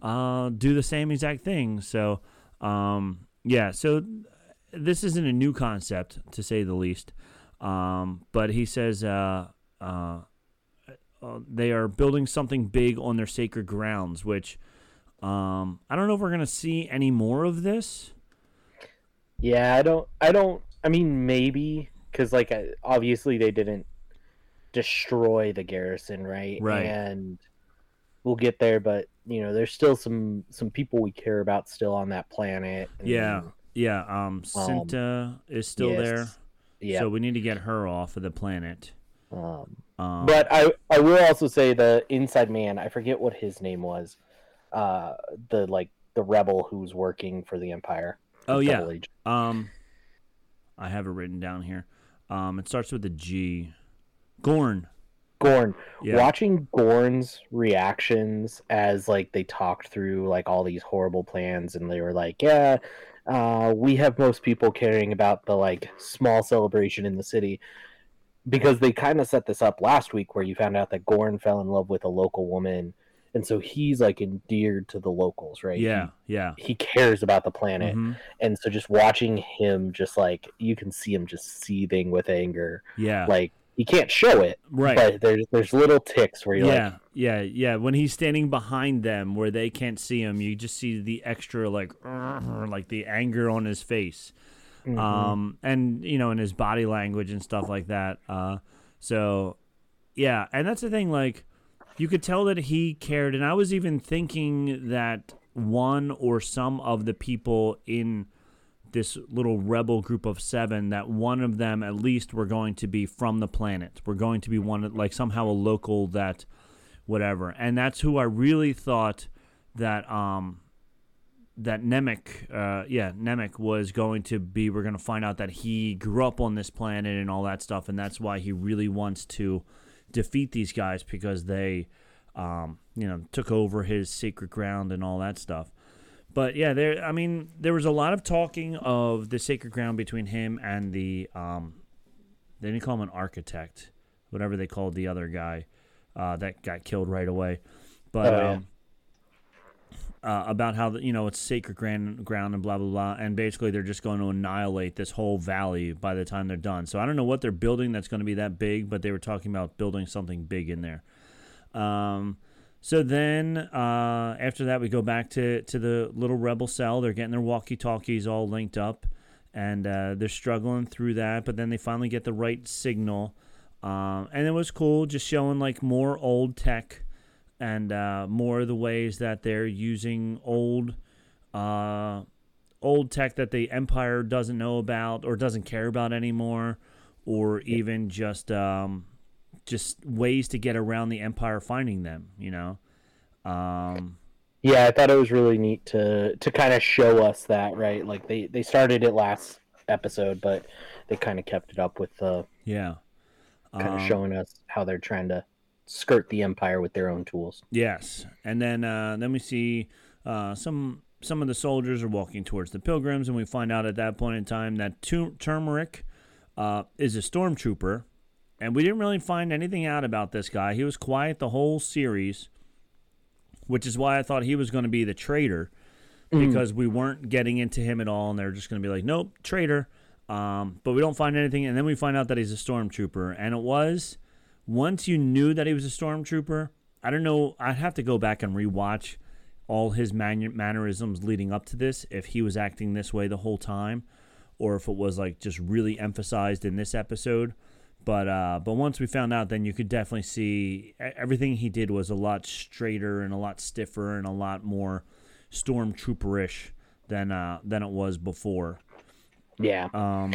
uh, do the same exact thing. So, um, yeah, so this isn't a new concept to say the least. Um, but he says uh, uh, uh, they are building something big on their sacred grounds, which um, I don't know if we're going to see any more of this.
Yeah, I don't. I don't. I mean, maybe because like obviously they didn't destroy the garrison, right?
Right.
And we'll get there, but you know, there's still some some people we care about still on that planet. and-
Yeah, yeah. Um, Cinta is still
yes.
there,
Yeah.
so we need to get her off of the planet.
um,
Um,
but I I will also say the inside man. I forget what his name was. Uh, the like the rebel who's working for the Empire.
oh yeah,
agent.
Um, I have it written down here. Um, it starts with a G. Gorn.
Gorn.
Yeah.
Watching Gorn's reactions as like they talked through like all these horrible plans and they were like, Yeah, uh, we have most people caring about the like small celebration in the city. Because they kind of set this up last week where you found out that Gorn fell in love with a local woman and so he's like endeared to the locals, right?
Yeah, yeah.
He, he cares about the planet.
Mhm.
And so just watching him just like you can see him just seething with anger
Yeah.
like you can't show it,
Right.
But there's there's little ticks where you're
yeah,
like,
yeah, yeah. When he's standing behind them, where they can't see him, you just see the extra like, like the anger on his face,
Mm-hmm.
um, and you know, in his body language and stuff like that. Uh, so, yeah, and that's the thing. Like, you could tell that he cared, and I was even thinking that one or some of the people in this little rebel group of seven that one of them at least were going to be from the planet. We're going to be one like somehow a local that whatever. And that's who I really thought that um that Nemik uh yeah, Nemik was going to be we're going to find out that he grew up on this planet and all that stuff and that's why he really wants to defeat these guys because they um you know took over his sacred ground and all that stuff. But yeah, there. I mean, there was a lot of talking of the sacred ground between him and the. Um, they didn't call him an architect, whatever they called the other guy, uh, that got killed right away. But
Oh, yeah.
um, uh, about how the, you know it's sacred ground, ground and blah blah blah, and basically they're just going to annihilate this whole valley by the time they're done. So I don't know what they're building that's going to be that big, but they were talking about building something big in there. Um, so then uh, after that, we go back to, to the little rebel cell. They're getting their walkie talkies all linked up, and uh, they're struggling through that. But then they finally get the right signal, um, and it was cool, just showing like more old tech and uh, more of the ways that they're using old. Uh, old tech that the empire doesn't know about or doesn't care about anymore or even just um, just ways to get around the empire finding them you know um,
yeah, I thought it was really neat to to kind of show us that, right? Like they they started it last episode, but they kind of kept it up with uh,
yeah
kind of
Um,
showing us how they're trying to skirt the empire with their own tools.
Yes, and then uh, then we see uh, some some of the soldiers are walking towards the pilgrims, and we find out at that point in time that tu- Turmeric uh, is a stormtrooper, and we didn't really find anything out about this guy. He was quiet the whole series, which is why I thought he was going to be the traitor because we weren't getting into him at all, and they're just going to be like, nope, traitor. Um, but we don't find anything, and then we find out that he's a stormtrooper, and it was once you knew that he was a stormtrooper. I don't know. I'd have to go back and rewatch all his man- mannerisms leading up to this, if he was acting this way the whole time, or if it was like just really emphasized in this episode. But uh, but once we found out, then you could definitely see everything he did was a lot straighter and a lot stiffer and a lot more stormtrooperish than uh, than it was before.
Yeah,
Um,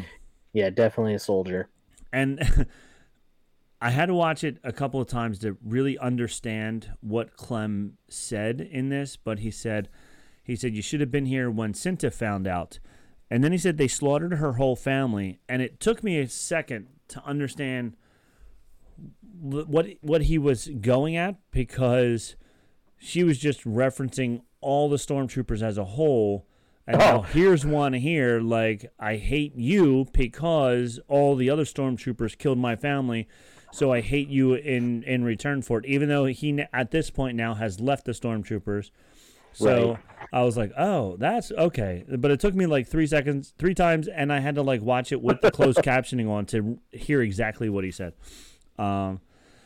yeah, definitely a soldier.
and I had to watch it a couple of times to really understand what Clem said in this. But he said, he said you should have been here when Cinta found out, and then he said they slaughtered her whole family, and it took me a second to understand what what he was going at because she was just referencing all the stormtroopers as a whole. And now oh. here's one here, like, I hate you because all the other stormtroopers killed my family, so I hate you in, in return for it. Even though he, at this point now, has left the stormtroopers. So
Right.
I was like, oh, that's okay. But it took me like three seconds, three times, and I had to like watch it with the closed captioning on to hear exactly what he said. Um,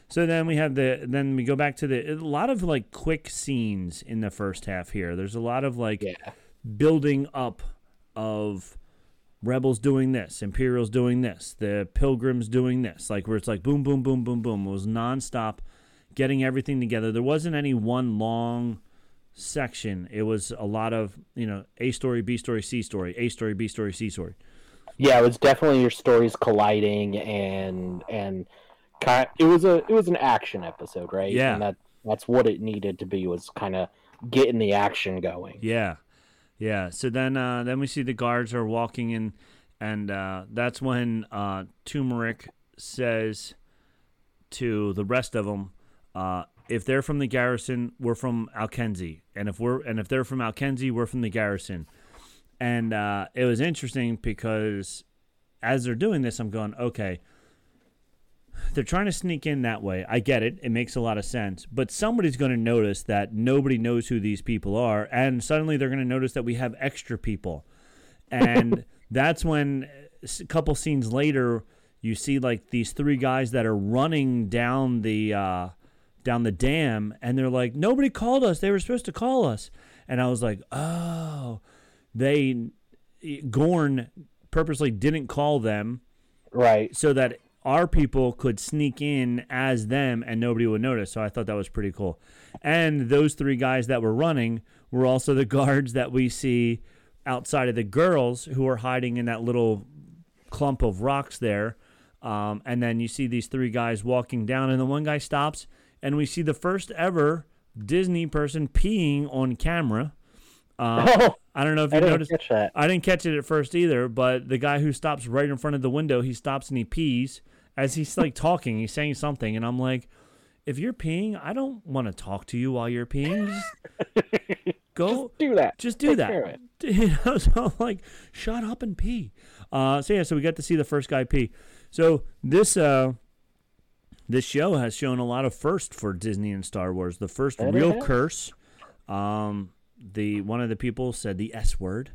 so then we have the then we go back to the a lot of like quick scenes in the first half here. There's a lot of like
Yeah.
building up of rebels doing this, Imperials doing this, the Pilgrims doing this, like where it's like boom, boom, boom, boom, boom. It was nonstop getting everything together. There wasn't any one long section. It was a lot of you know A story, B story, C story, A story, B story, C story.
Yeah, it was definitely your stories colliding and and kind. It was a it was an action episode, right?
Yeah.
and that that's what it needed to be was kind of getting the action going.
Yeah, yeah. So then, uh, then we see the guards are walking in, and uh, that's when uh, Turmeric says to the rest of them, uh, "If they're from the garrison, we're from Alkenzi, and if we're and if they're from Alkenzi, we're from the garrison." And uh, it was interesting because as they're doing this, I'm going, okay. They're trying to sneak in that way. I get it. It makes a lot of sense. But somebody's going to notice that nobody knows who these people are. And suddenly they're going to notice that we have extra people. And that's when a couple scenes later, you see like these three guys that are running down the uh, down the dam, and they're like, nobody called us. They were supposed to call us, and I was like, oh, they Gorn purposely didn't call them
Right.
so that our people could sneak in as them and nobody would notice. So I thought that was pretty cool. And those three guys that were running were also the guards that we see outside of the girls who are hiding in that little clump of rocks there. Um, and then you see these three guys walking down, and the one guy stops, and we see the first ever Disney person peeing on camera. Uh,
Oh,
I don't know if you
I
noticed. I didn't catch it at first either, but the guy who stops right in front of the window, he stops and he pees as he's like talking. He's saying something, and I'm like, if you're peeing, I don't want to talk to you while you're peeing. Just go
Do that.
just do
Take
that.
care of it.
You know, so I'm like, shut up and pee. Uh, so yeah, so we got to see the first guy pee. So this uh, this show has shown a lot of first for Disney and Star Wars. The first real curse. Um, the one of the people said the S word.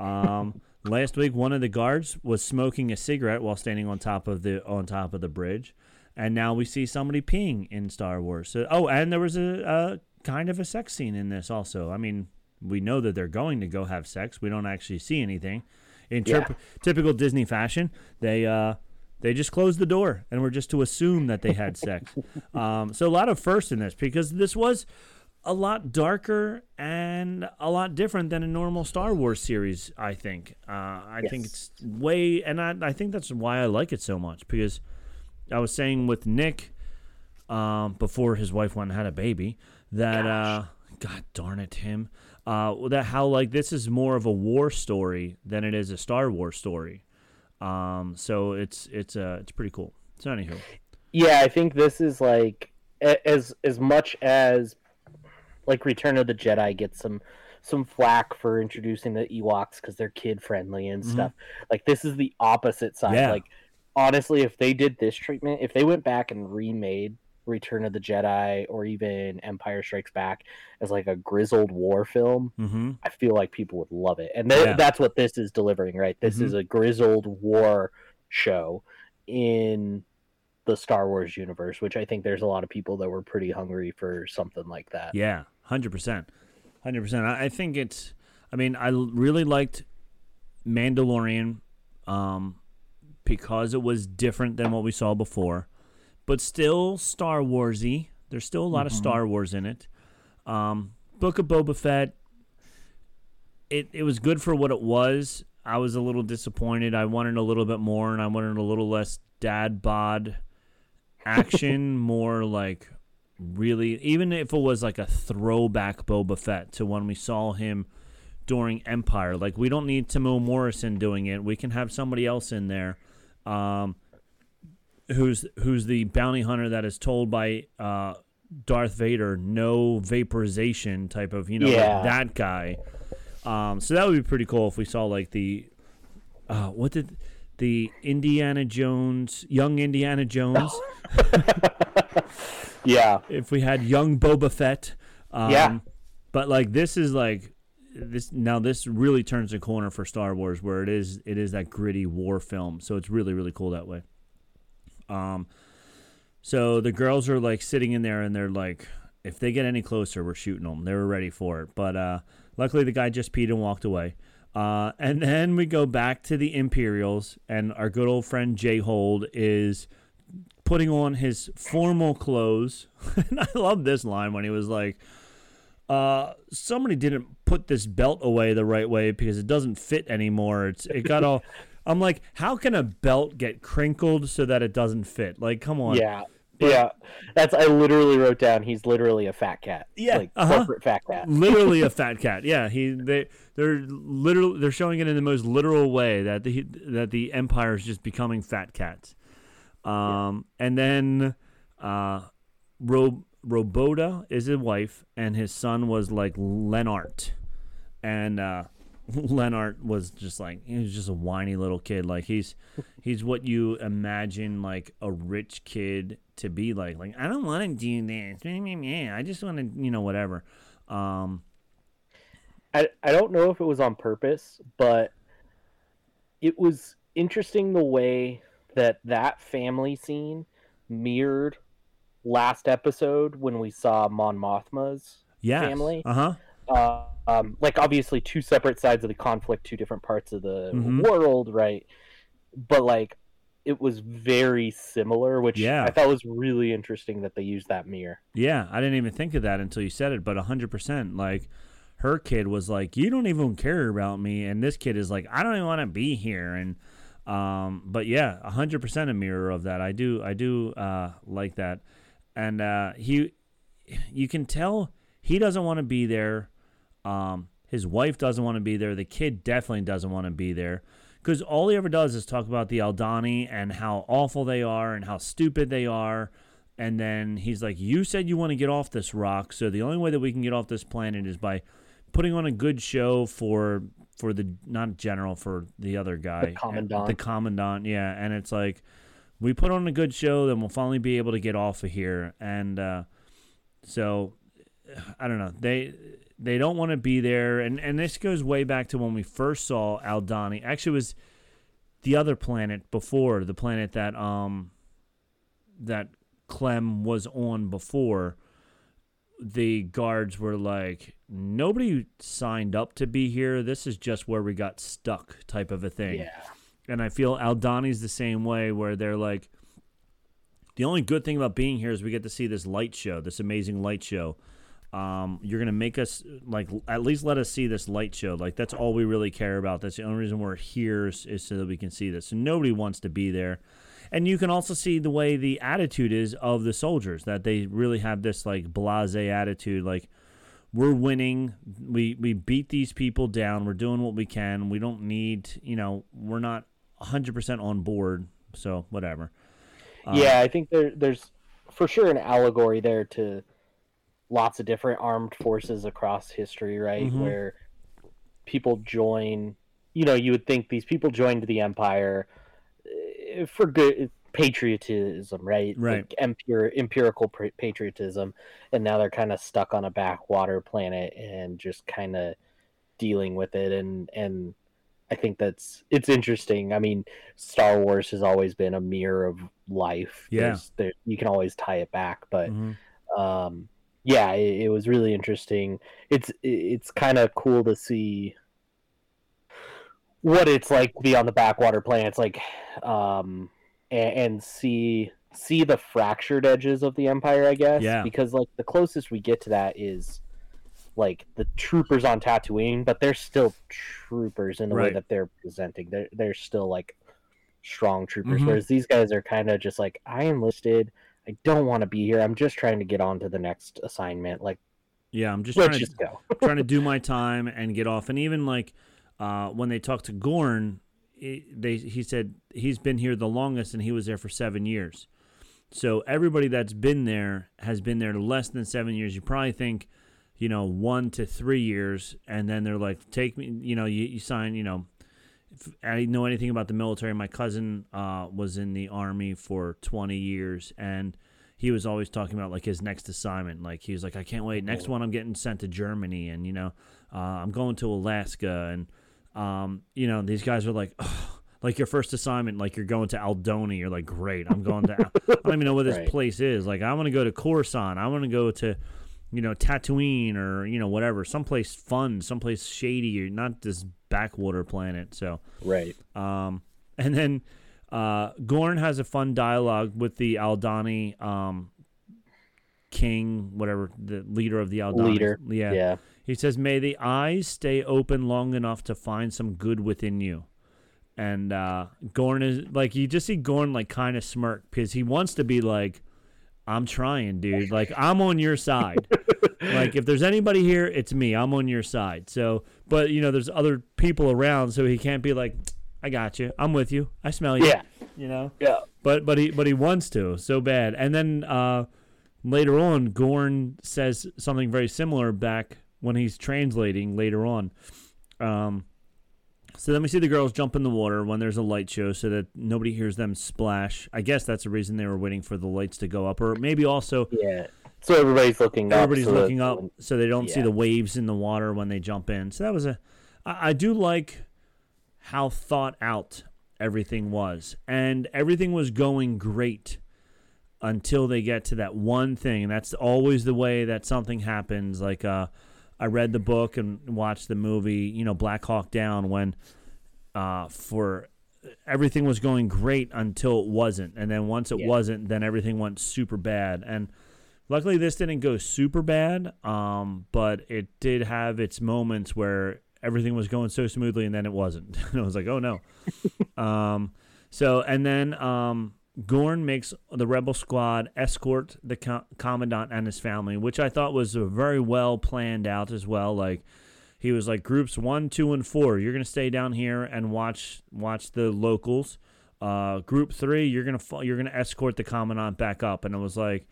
Um, last week, one of the guards was smoking a cigarette while standing on top of the on top of the bridge, and now we see somebody peeing in Star Wars. So, oh, and there was a, a kind of a sex scene in this also. I mean, we know that they're going to go have sex. We don't actually see anything. In
Yeah.
typical Disney fashion, they uh, they just closed the door and we're just to assume that they had sex. Um, so a lot of first in this because this was a lot darker and a lot different than a normal Star Wars series. I think. Uh, I think it's way, and I, I think that's why I like it so much because I was saying with Nick um, before his wife went and had a baby that uh, God darn it, him. Uh, that how like this is more of a war story than it is a Star Wars story. Um, so it's it's uh it's pretty cool. So anywho,
Yeah, I think this is like as as much as like Return of the Jedi gets some some flack for introducing the Ewoks because they're kid friendly and stuff. Like this is the opposite side.
Yeah.
Like honestly, if they did this treatment, if they went back and remade Return of the Jedi or even Empire Strikes Back as like a grizzled war film,
mm-hmm.
I feel like people would love it. And th-
Yeah.
that's what this is delivering, right? This
Mhm.
is a grizzled war show in the Star Wars universe, which I think there's a lot of people that were pretty hungry for something like that.
Yeah, hundred percent, hundred percent. I I think it's. I mean, I really liked Mandalorian, um, because it was different than what we saw before, but still Star Warsy. There's still a lot of Star Wars in it. Um, Book of Boba Fett. It it was good for what it was. I was a little disappointed. I wanted a little bit more, and I wanted a little less dad bod action, more like really even if it was like a throwback Boba Fett to when we saw him during Empire. Like we don't need Timo Morrison doing it. We can have somebody else in there. Um who's who's the bounty hunter that is told by uh Darth Vader no vaporization type of, you know, like that guy. Um so that would be pretty cool if we saw like the uh what did the Indiana Jones, young Indiana Jones
Yeah.
if we had young Boba Fett. Um,
Yeah.
But like this is like this now this really turns a corner for Star Wars where it is it is that gritty war film. So it's really really cool that way. Um so the girls are like sitting in there and they're like if they get any closer we're shooting them. They were ready for it. But uh luckily the guy just peed and walked away. Uh, and then we go back to the Imperials, and our good old friend Jayhold is putting on his formal clothes. and I love this line when he was like, uh, somebody didn't put this belt away the right way because it doesn't fit anymore. It's it got all I'm like, how can a belt get crinkled so that it doesn't fit? Like, come on.
Yeah. Yeah. That's I literally wrote down he's literally a fat cat.
Yeah,
Like
uh-huh.
corporate fat cat.
literally a fat cat. Yeah, he they they're literally they're showing it in the most literal way that the that the empire is just becoming fat cats. Um, and then uh, Ro- Roboda is his wife, and his son was like Lenart, and uh, Lenart was just like he was just a whiny little kid. Like he's he's what you imagine like a rich kid to be like. Like I don't want to do this. I just want to you know whatever. Um,
I, I don't know if it was on purpose, but it was interesting the way that that family scene mirrored last episode when we saw Mon Mothma's
Yeah.
family.
Uh huh.
Uh, um, like obviously two separate sides of the conflict, two different parts of the
Mhm.
world, right? But like it was very similar, which
Yeah.
I thought was really interesting that they used that mirror.
Yeah, I didn't even think of that until you said it, but 100%. Like, her kid was like, You don't even care about me. And this kid is like, I don't even want to be here. And, um, but yeah, 100% a mirror of that. I do, I do, uh, like that. And, uh, he, you can tell he doesn't want to be there. Um, his wife doesn't want to be there. The kid definitely doesn't want to be there. Because all he ever does is talk about the Aldhani and how awful they are and how stupid they are. And then he's like, You said you want to get off this rock. So the only way that we can get off this planet is by putting on a good show for for the not general for the other guy the
commandant.
the commandant yeah and it's like we put on a good show then we'll finally be able to get off of here and uh so i don't know they they don't want to be there and and this goes way back to when we first saw Aldhani actually it was the other planet before the planet that um that clem was on before the guards were like nobody signed up to be here this is just where we got stuck type of a thing
Yeah.
and I feel Aldhani's the same way, where they're like, the only good thing about being here is we get to see this light show, this amazing light show. Um, you're gonna make us like at least let us see this light show. Like that's all we really care about. That's the only reason we're here is, is so that we can see this. So nobody wants to be there. And you can also see the way the attitude is of the soldiers that they really have this like blasé attitude, like we're winning. We we beat these people down. We're doing what we can. We don't need, you know, we're not 100% on board. So whatever. Um,
yeah, I think there there's for sure an allegory there to lots of different armed forces across history, right?
Mhm.
Where people join, you know, you would think these people joined the empire eh, for good patriotism, right?
Right.
Like empir- empirical pa- patriotism, and now they're kind of stuck on a backwater planet and just kind of dealing with it and and I think that's it's interesting. I mean, Star Wars has always been a mirror of life.
Yeah.
There, you can always tie it back, but
mhm.
um, yeah, it, it was really interesting. It's it's kind of cool to see what it's like to be on the backwater planets, like, um, and, and see see the fractured edges of the empire. I guess,
Yeah.
because like the closest we get to that is like the troopers on Tatooine, but they're still troopers in the way that they're presenting. They're they're still like strong troopers,
Mhm.
whereas these guys are kind of just like I enlisted. I don't want to be here. I'm just trying to get on to the next assignment. Like,
Yeah, I'm just trying to
just go.
trying to do my time and get off. And even like uh, when they talked to Gorn, he, they he said he's been here the longest and he was there for seven years. So everybody that's been there has been there less than seven years. You probably think, you know, one to three years, and then they're like, take me. You know, you, you sign. You know, I know anything about the military. My cousin uh, was in the army for 20 years, and he was always talking about like his next assignment. Like he was like, I can't wait. Next one, I'm getting sent to Germany, and you know, uh, I'm going to Alaska, and um, you know, these guys are like, "Ugh," like your first assignment, like you're going to Aldhani. You're like, great, I'm going to. I don't even know what this
Right.
place is. Like, I want to go to Coruscant. I want to go to. You know, Tatooine or you know whatever, someplace fun, someplace shady, or not this backwater planet. So,
Right.
um, and then uh, Gorn has a fun dialogue with the Aldhani um, king, whatever the leader of the Aldhani.
Leader.
Yeah.
Yeah.
He says, "May the eyes stay open long enough to find some good within you." And uh, Gorn is like you just see Gorn like kind of smirk because he wants to be like, "I'm trying, dude. Like I'm on your side. like if there's anybody here, it's me. I'm on your side." So, but you know, there's other people around, so he can't be like, "I got you. I'm with you. I smell you."
Yeah.
You know
Yeah.
but but he but he wants to so bad. And then uh, later on, Gorn says something very similar back when he's translating later on. Um, so then we see the girls jump in the water when there's a light show, so that nobody hears them splash. I guess that's the reason they were waiting for the lights to go up, or maybe also
Yeah. So everybody's looking up.
everybody's
so
looking up so they don't see the waves in the water when they jump in. So that was a. I, I do like how thought out everything was. And everything was going great until they get to that one thing. And that's always the way that something happens. Like, uh, I read the book and watched the movie, you know, Black Hawk Down, when uh, for everything was going great until it wasn't. And then once it
Yeah.
wasn't, then everything went super bad. And luckily, this didn't go super bad, um, but it did have its moments where everything was going so smoothly and then it wasn't. and I was like, oh no. um, so, and then um, Gorn makes the rebel squad escort the co- commandant and his family, which I thought was very well planned out as well. Like, he was like groups one, two, and four. You're gonna stay down here and watch watch the locals. Uh, group three, you're gonna fo- you're gonna escort the commandant back up. And it was like,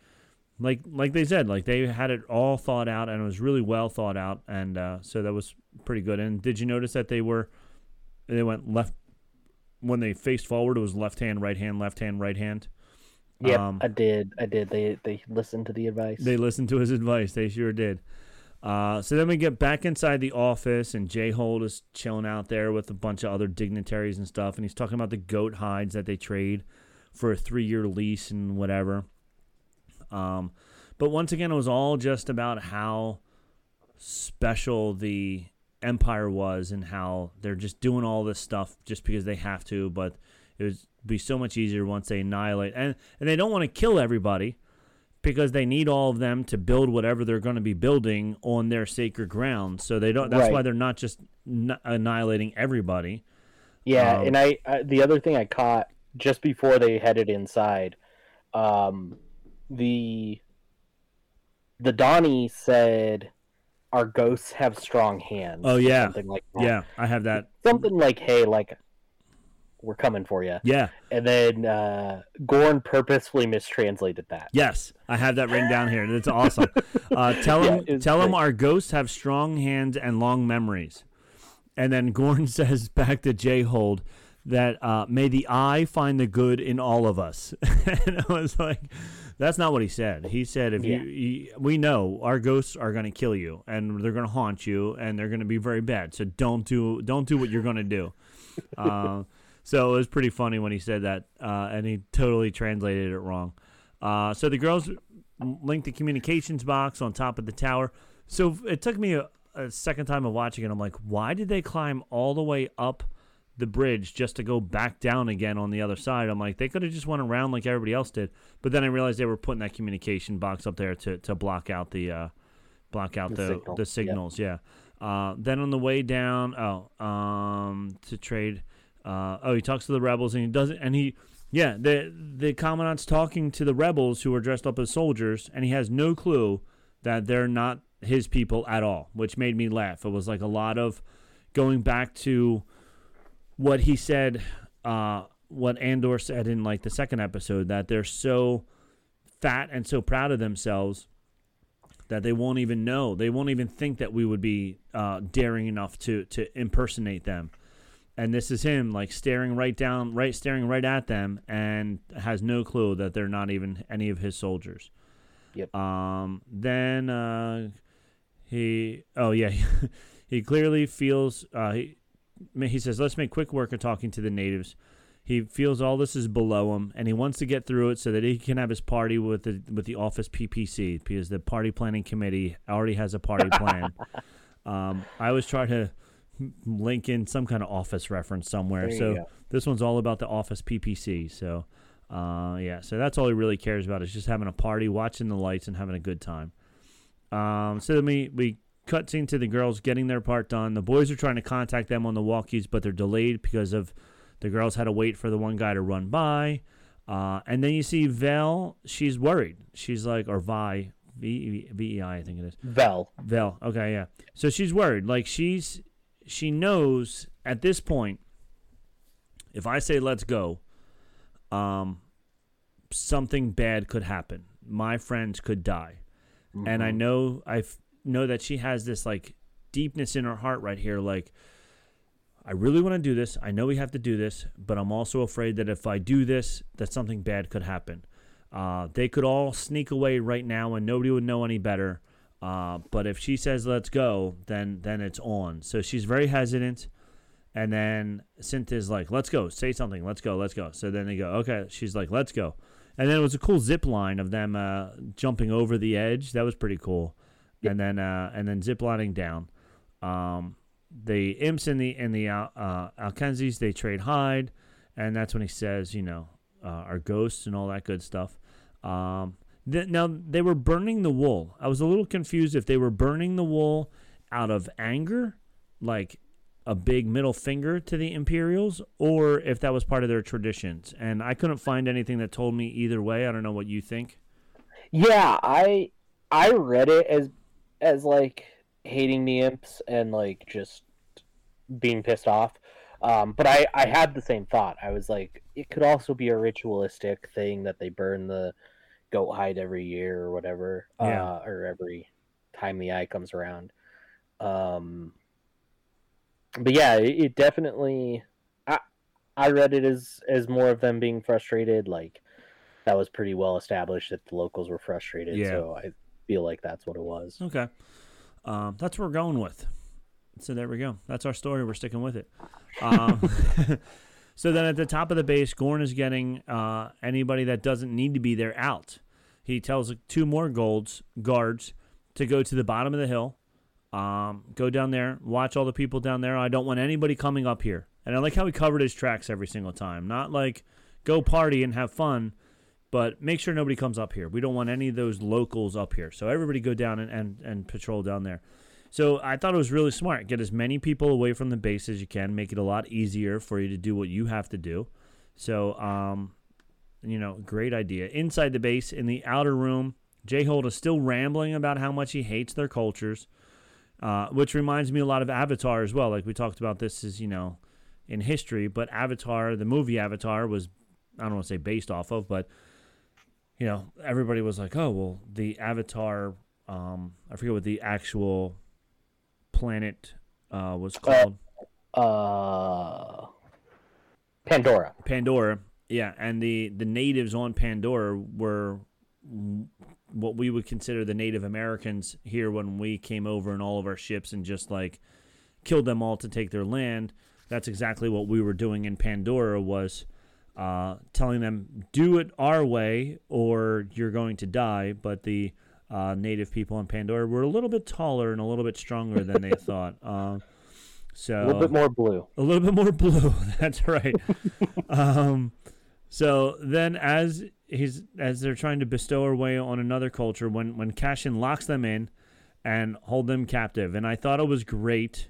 like like they said, like they had it all thought out and it was really well thought out. And uh, so that was pretty good. And did you notice that they were they went left when they faced forward? It was left hand, right hand, left hand, right hand.
Yep,
Um,
I did. I did. They they listened to the advice.
They listened to his advice. They sure did. Uh, so then we get back inside the office, and Jayhold is chilling out there with a bunch of other dignitaries and stuff, and he's talking about the goat hides that they trade for a three-year lease and whatever. Um, but once again, it was all just about how special the Empire was and how they're just doing all this stuff just because they have to. But it would be so much easier once they annihilate, and and they don't want to kill everybody because they need all of them to build whatever they're going to be building on their sacred ground. So they don't. That's
Right.
why they're not just n- annihilating everybody.
Yeah,
Um,
and I, I the other thing I caught just before they headed inside, um, the the Dhani said, "Our ghosts have strong hands."
Oh, yeah.
something like that.
Yeah, I have that.
something like, "Hey, like, we're coming for you,"
Yeah,
and then uh, Gorn purposefully mistranslated that.
yes, I have that written down here. That's awesome. Uh, tell
Yeah,
him,
it's
tell him our ghosts have strong hands and long memories. And then Gorn says back to Jayhold that uh, may the eye find the good in all of us. and I was like, that's not what he said. He said, if
Yeah.
you, you, we know our ghosts are going to kill you and they're going to haunt you and they're going to be very bad. So don't do, don't do what you're going to do. uh, so it was pretty funny when he said that, uh, and he totally translated it wrong. Uh, so the girls linked the communications box on top of the tower. So it took me a, a second time of watching it. I'm like, why did they climb all the way up the bridge just to go back down again on the other side? I'm like, they could have just went around like everybody else did. But then I realized they were putting that communication box up there to, to block out the uh, block out
The
the
signal,
the
yeah.
signals. Yeah. Uh, then on the way down, oh, um, to trade. Uh, oh, he talks to the rebels and he doesn't, and he, yeah, the the commandant's talking to the rebels who are dressed up as soldiers, and he has no clue that they're not his people at all, which made me laugh. It was like a lot of going back to what he said, uh, what Andor said in like the second episode, that they're so fat and so proud of themselves that they won't even know, they won't even think that we would be uh, daring enough to to impersonate them. And this is him like staring right down, right staring right at them, and has no clue that they're not even any of his soldiers.
Yep.
Um. Then uh, he. Oh yeah. he clearly feels. Uh. He. He says, "Let's make quick work of talking to the natives." He feels all this is below him, and he wants to get through it so that he can have his party with the with the office PPC because the party planning committee already has a party plan. um, I always try to link in some kind of office reference somewhere.
There
so this one's all about the office PPC. So uh, yeah, so that's all he really cares about is just having a party, watching the lights, and having a good time. Um, so then we we cut scene to the girls getting their part done. The boys are trying to contact them on the walkies, but they're delayed because of the girls had to wait for the one guy to run by. Uh, and then you see Vel. She's worried. She's like, or Vi, V V E I, I think it is.
Vel.
Vel. Okay, yeah. So she's worried. Like she's she knows at this point, if I say let's go, um, something bad could happen. My friends could die, and I know I know that she has this like deepness in her heart right here, like. I really want to do this. I know we have to do this, but I'm also afraid that if I do this, that something bad could happen. Uh, they could all sneak away right now, and nobody would know any better. Uh, but if she says let's go, then then it's on. So she's very hesitant, And then Cynthia's like, let's go, say something, let's go, let's go. So then they go, okay. She's like, let's go. And then it was a cool zip line of them uh, jumping over the edge. That was pretty cool. And then uh, and then zip lining down. Um, the imps and the and the uh, Alkenzis they trade hide, and that's when he says, you know, uh, are ghosts and all that good stuff. Um, th- now they were burning the wool. I was a little confused if they were burning the wool out of anger, like a big middle finger to the Imperials, or if that was part of their traditions. And I couldn't find anything that told me either way. I don't know what you think.
Yeah, I I read it as as like hating the imps and like just being pissed off. Um, but I I had the same thought. I was like, it could also be a ritualistic thing that they burn the goat hide every year or whatever,
Yeah.
uh, or every time the eye comes around. Um, but yeah, it, it definitely. I I read it as as more of them being frustrated. Like that was pretty well established that the locals were frustrated.
Yeah.
So I feel like that's what it was.
Okay. Um, that's what we're going with. So there we go. That's our story. We're sticking with it. Um, so then at the top of the base, Gorn is getting uh, anybody that doesn't need to be there out. He tells two more golds guards to go to the bottom of the hill, um, go down there, watch all the people down there. I don't want anybody coming up here. And I like how he covered his tracks every single time. Not like go party and have fun, but make sure nobody comes up here. We don't want any of those locals up here. So everybody go down and, and, and patrol down there. So I thought it was really smart. Get as many people away from the base as you can. Make it a lot easier for you to do what you have to do. So, um, you know, great idea. Inside the base, in the outer room, Jayhold is still rambling about how much he hates their cultures, uh, which reminds me a lot of Avatar as well. Like we talked about this is, you know, in history, but Avatar, the movie Avatar, was, I don't want to say based off of, but you know, everybody was like, oh, well, the Avatar, um, I forget what the actual planet uh, was called.
Uh, Pandora.
Pandora. Yeah, and the, the natives on Pandora were what we would consider the Native Americans here when we came over in all of our ships and just like killed them all to take their land. That's exactly what we were doing in Pandora was uh, telling them do it our way or you're going to die. But the uh, native people in Pandora were a little bit taller and a little bit stronger than they thought. Uh, so
A little bit more blue.
a little bit more blue. That's right. um, so then, as he's as they're trying to bestow our way on another culture, when when Cassian locks them in and hold them captive, and I thought it was great.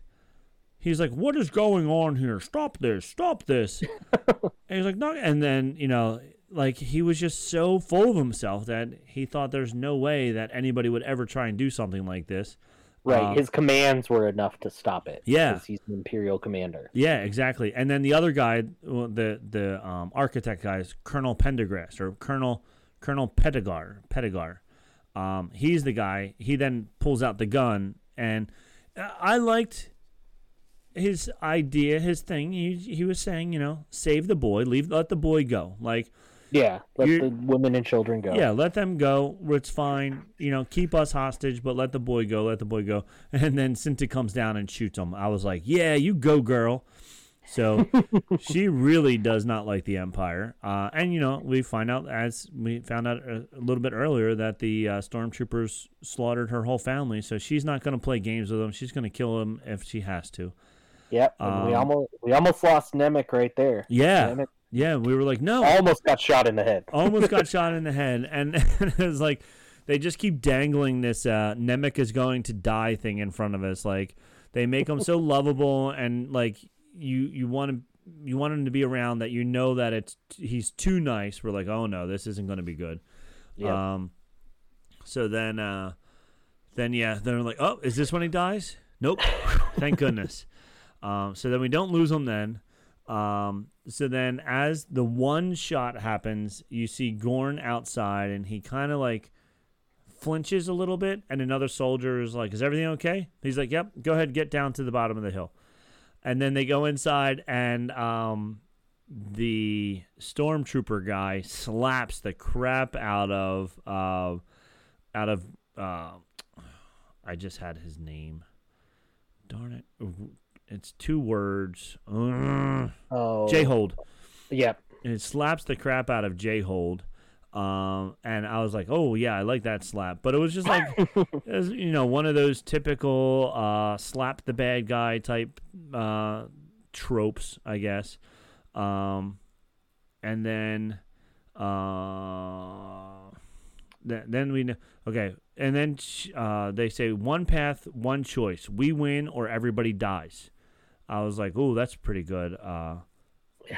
He's like, "What is going on here? Stop this! Stop this!" and he's like, "No." And then you know, like he was just so full of himself that he thought there's no way that anybody would ever try and do something like this.
Right.
Uh,
His commands were enough to stop it.
Yeah.
He's an Imperial commander.
Yeah, exactly. And then the other guy, the the um, architect guy is Colonel Pendergrass or Colonel Colonel Petigar. Petigar. Um, he's the guy. He then pulls out the gun, and uh, I liked his idea, his thing. He he was saying, you know, save the boy, leave, let the boy go. Like,
Yeah. Let the women and children go.
yeah, let them go. It's fine. You know, keep us hostage, but let the boy go. Let the boy go. And then Cinta comes down and shoots him. I was like, yeah, you go, girl. So she really does not like the Empire. Uh, and, you know, we find out, as we found out a, a little bit earlier, that the uh, stormtroopers slaughtered her whole family. So she's not going to play games with them. She's going to kill them if she has to.
Yep. And we
Um,
almost we almost lost Nemik right there.
Yeah.
Nemik
Yeah, we were like, no.
almost got shot in the head.
almost got shot in the head, and, it was like they just keep dangling this uh, Nemik is going to die thing in front of us. Like they make him so lovable, and like you you want to you want him to be around that you know that it's he's too nice. We're like, oh no, this isn't going to be good.
Yep.
Um, so then uh, then yeah, they're like, oh, is this when he dies? Nope. Thank goodness. Um, so then we don't lose them then. Um, so then as the one shot happens, you see Gorn outside and he kind of like flinches a little bit and another soldier is like, is everything okay? He's like, yep, go ahead, get down to the bottom of the hill. And then they go inside and um, the stormtrooper guy slaps the crap out of uh, out of uh, I just had his name. Darn it. It's two words.
Oh,
Jayhold.
Yep.
And it slaps the crap out of Jayhold. Um, and I was like, oh yeah, I like that slap. But it was just like, was, you know, one of those typical uh, slap the bad guy type uh, tropes, I guess. Um, and then, uh, th- then we know. Okay, and then uh, they say one path, one choice. We win or everybody dies. I was like, oh, that's pretty good. Uh,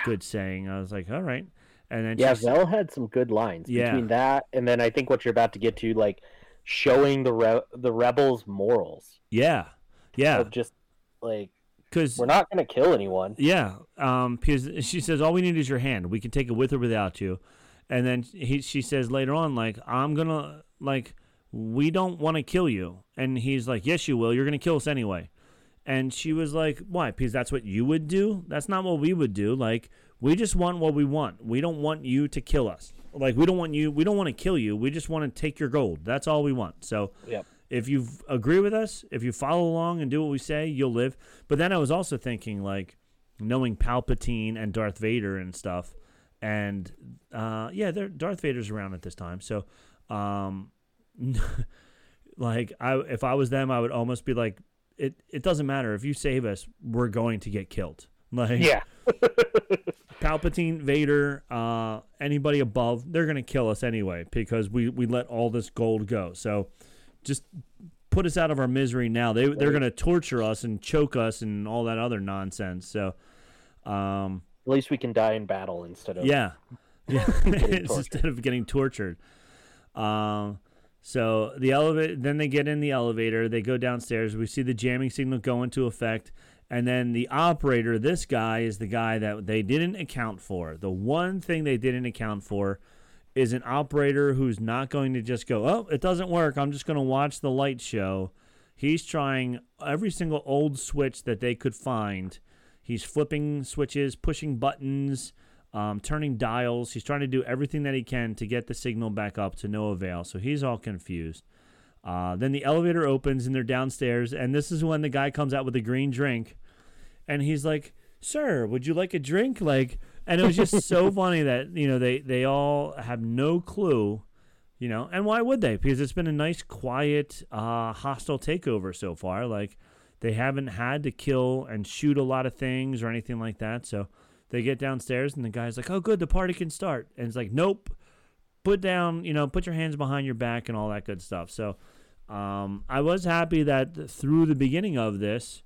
good saying. I was like, all right. And then
Yeah, Vel had some good lines
Yeah.
between that and then I think what you're about to get to, like showing the re- the rebels' morals
yeah, yeah,
of just like
because
we're not going to kill anyone.
Yeah, um, because she says all we need is your hand. We can take it with or without you. And then he, she says later on, like I'm gonna like we don't want to kill you. And he's like, yes, you will. You're gonna kill us anyway. And she was like, why? Because that's what you would do. That's not what we would do. Like we just want what we want. We don't want you to kill us. Like we don't want you. We don't want to kill you. We just want to take your gold. That's all we want. So
Yep.
if you agree with us, if you follow along and do what we say, you'll live. But then I was also thinking, like, knowing Palpatine and Darth Vader and stuff, and uh, yeah, they're, Darth Vader's around at this time, so um, like, I if I was them, I would almost be like, it it doesn't matter if you save us, we're going to get killed. Like,
Yeah.
Palpatine, Vader, uh, anybody above, they're gonna kill us anyway because we, we let all this gold go. So just put us out of our misery now. They they're gonna torture us and choke us and all that other nonsense. So um,
At least we can die in battle instead of
yeah, yeah. Instead of getting tortured. Um, so the elevator. Then they get in the elevator. They go downstairs. We see the jamming signal go into effect, and then the operator. This guy is the guy that they didn't account for. The one thing they didn't account for is an operator who's not going to just go, "Oh, it doesn't work. I'm just going to watch the light show." He's trying every single old switch that they could find. He's flipping switches, pushing buttons, um, turning dials. He's trying to do everything that he can to get the signal back up to no avail. So he's all confused. Uh, then the elevator opens and they're downstairs. And this is when the guy comes out with a green drink. And he's like, Sir, would you like a drink? Like, and it was just so funny that, you know, they, they all have no clue, you know, and why would they? Because it's been a nice, quiet, uh, hostile takeover so far. Like, they haven't had to kill and shoot a lot of things or anything like that. So they get downstairs and the guy's like, "Oh, good, the party can start." And it's like, "Nope, put down, you know, put your hands behind your back and all that good stuff." So um, I was happy that through the beginning of this,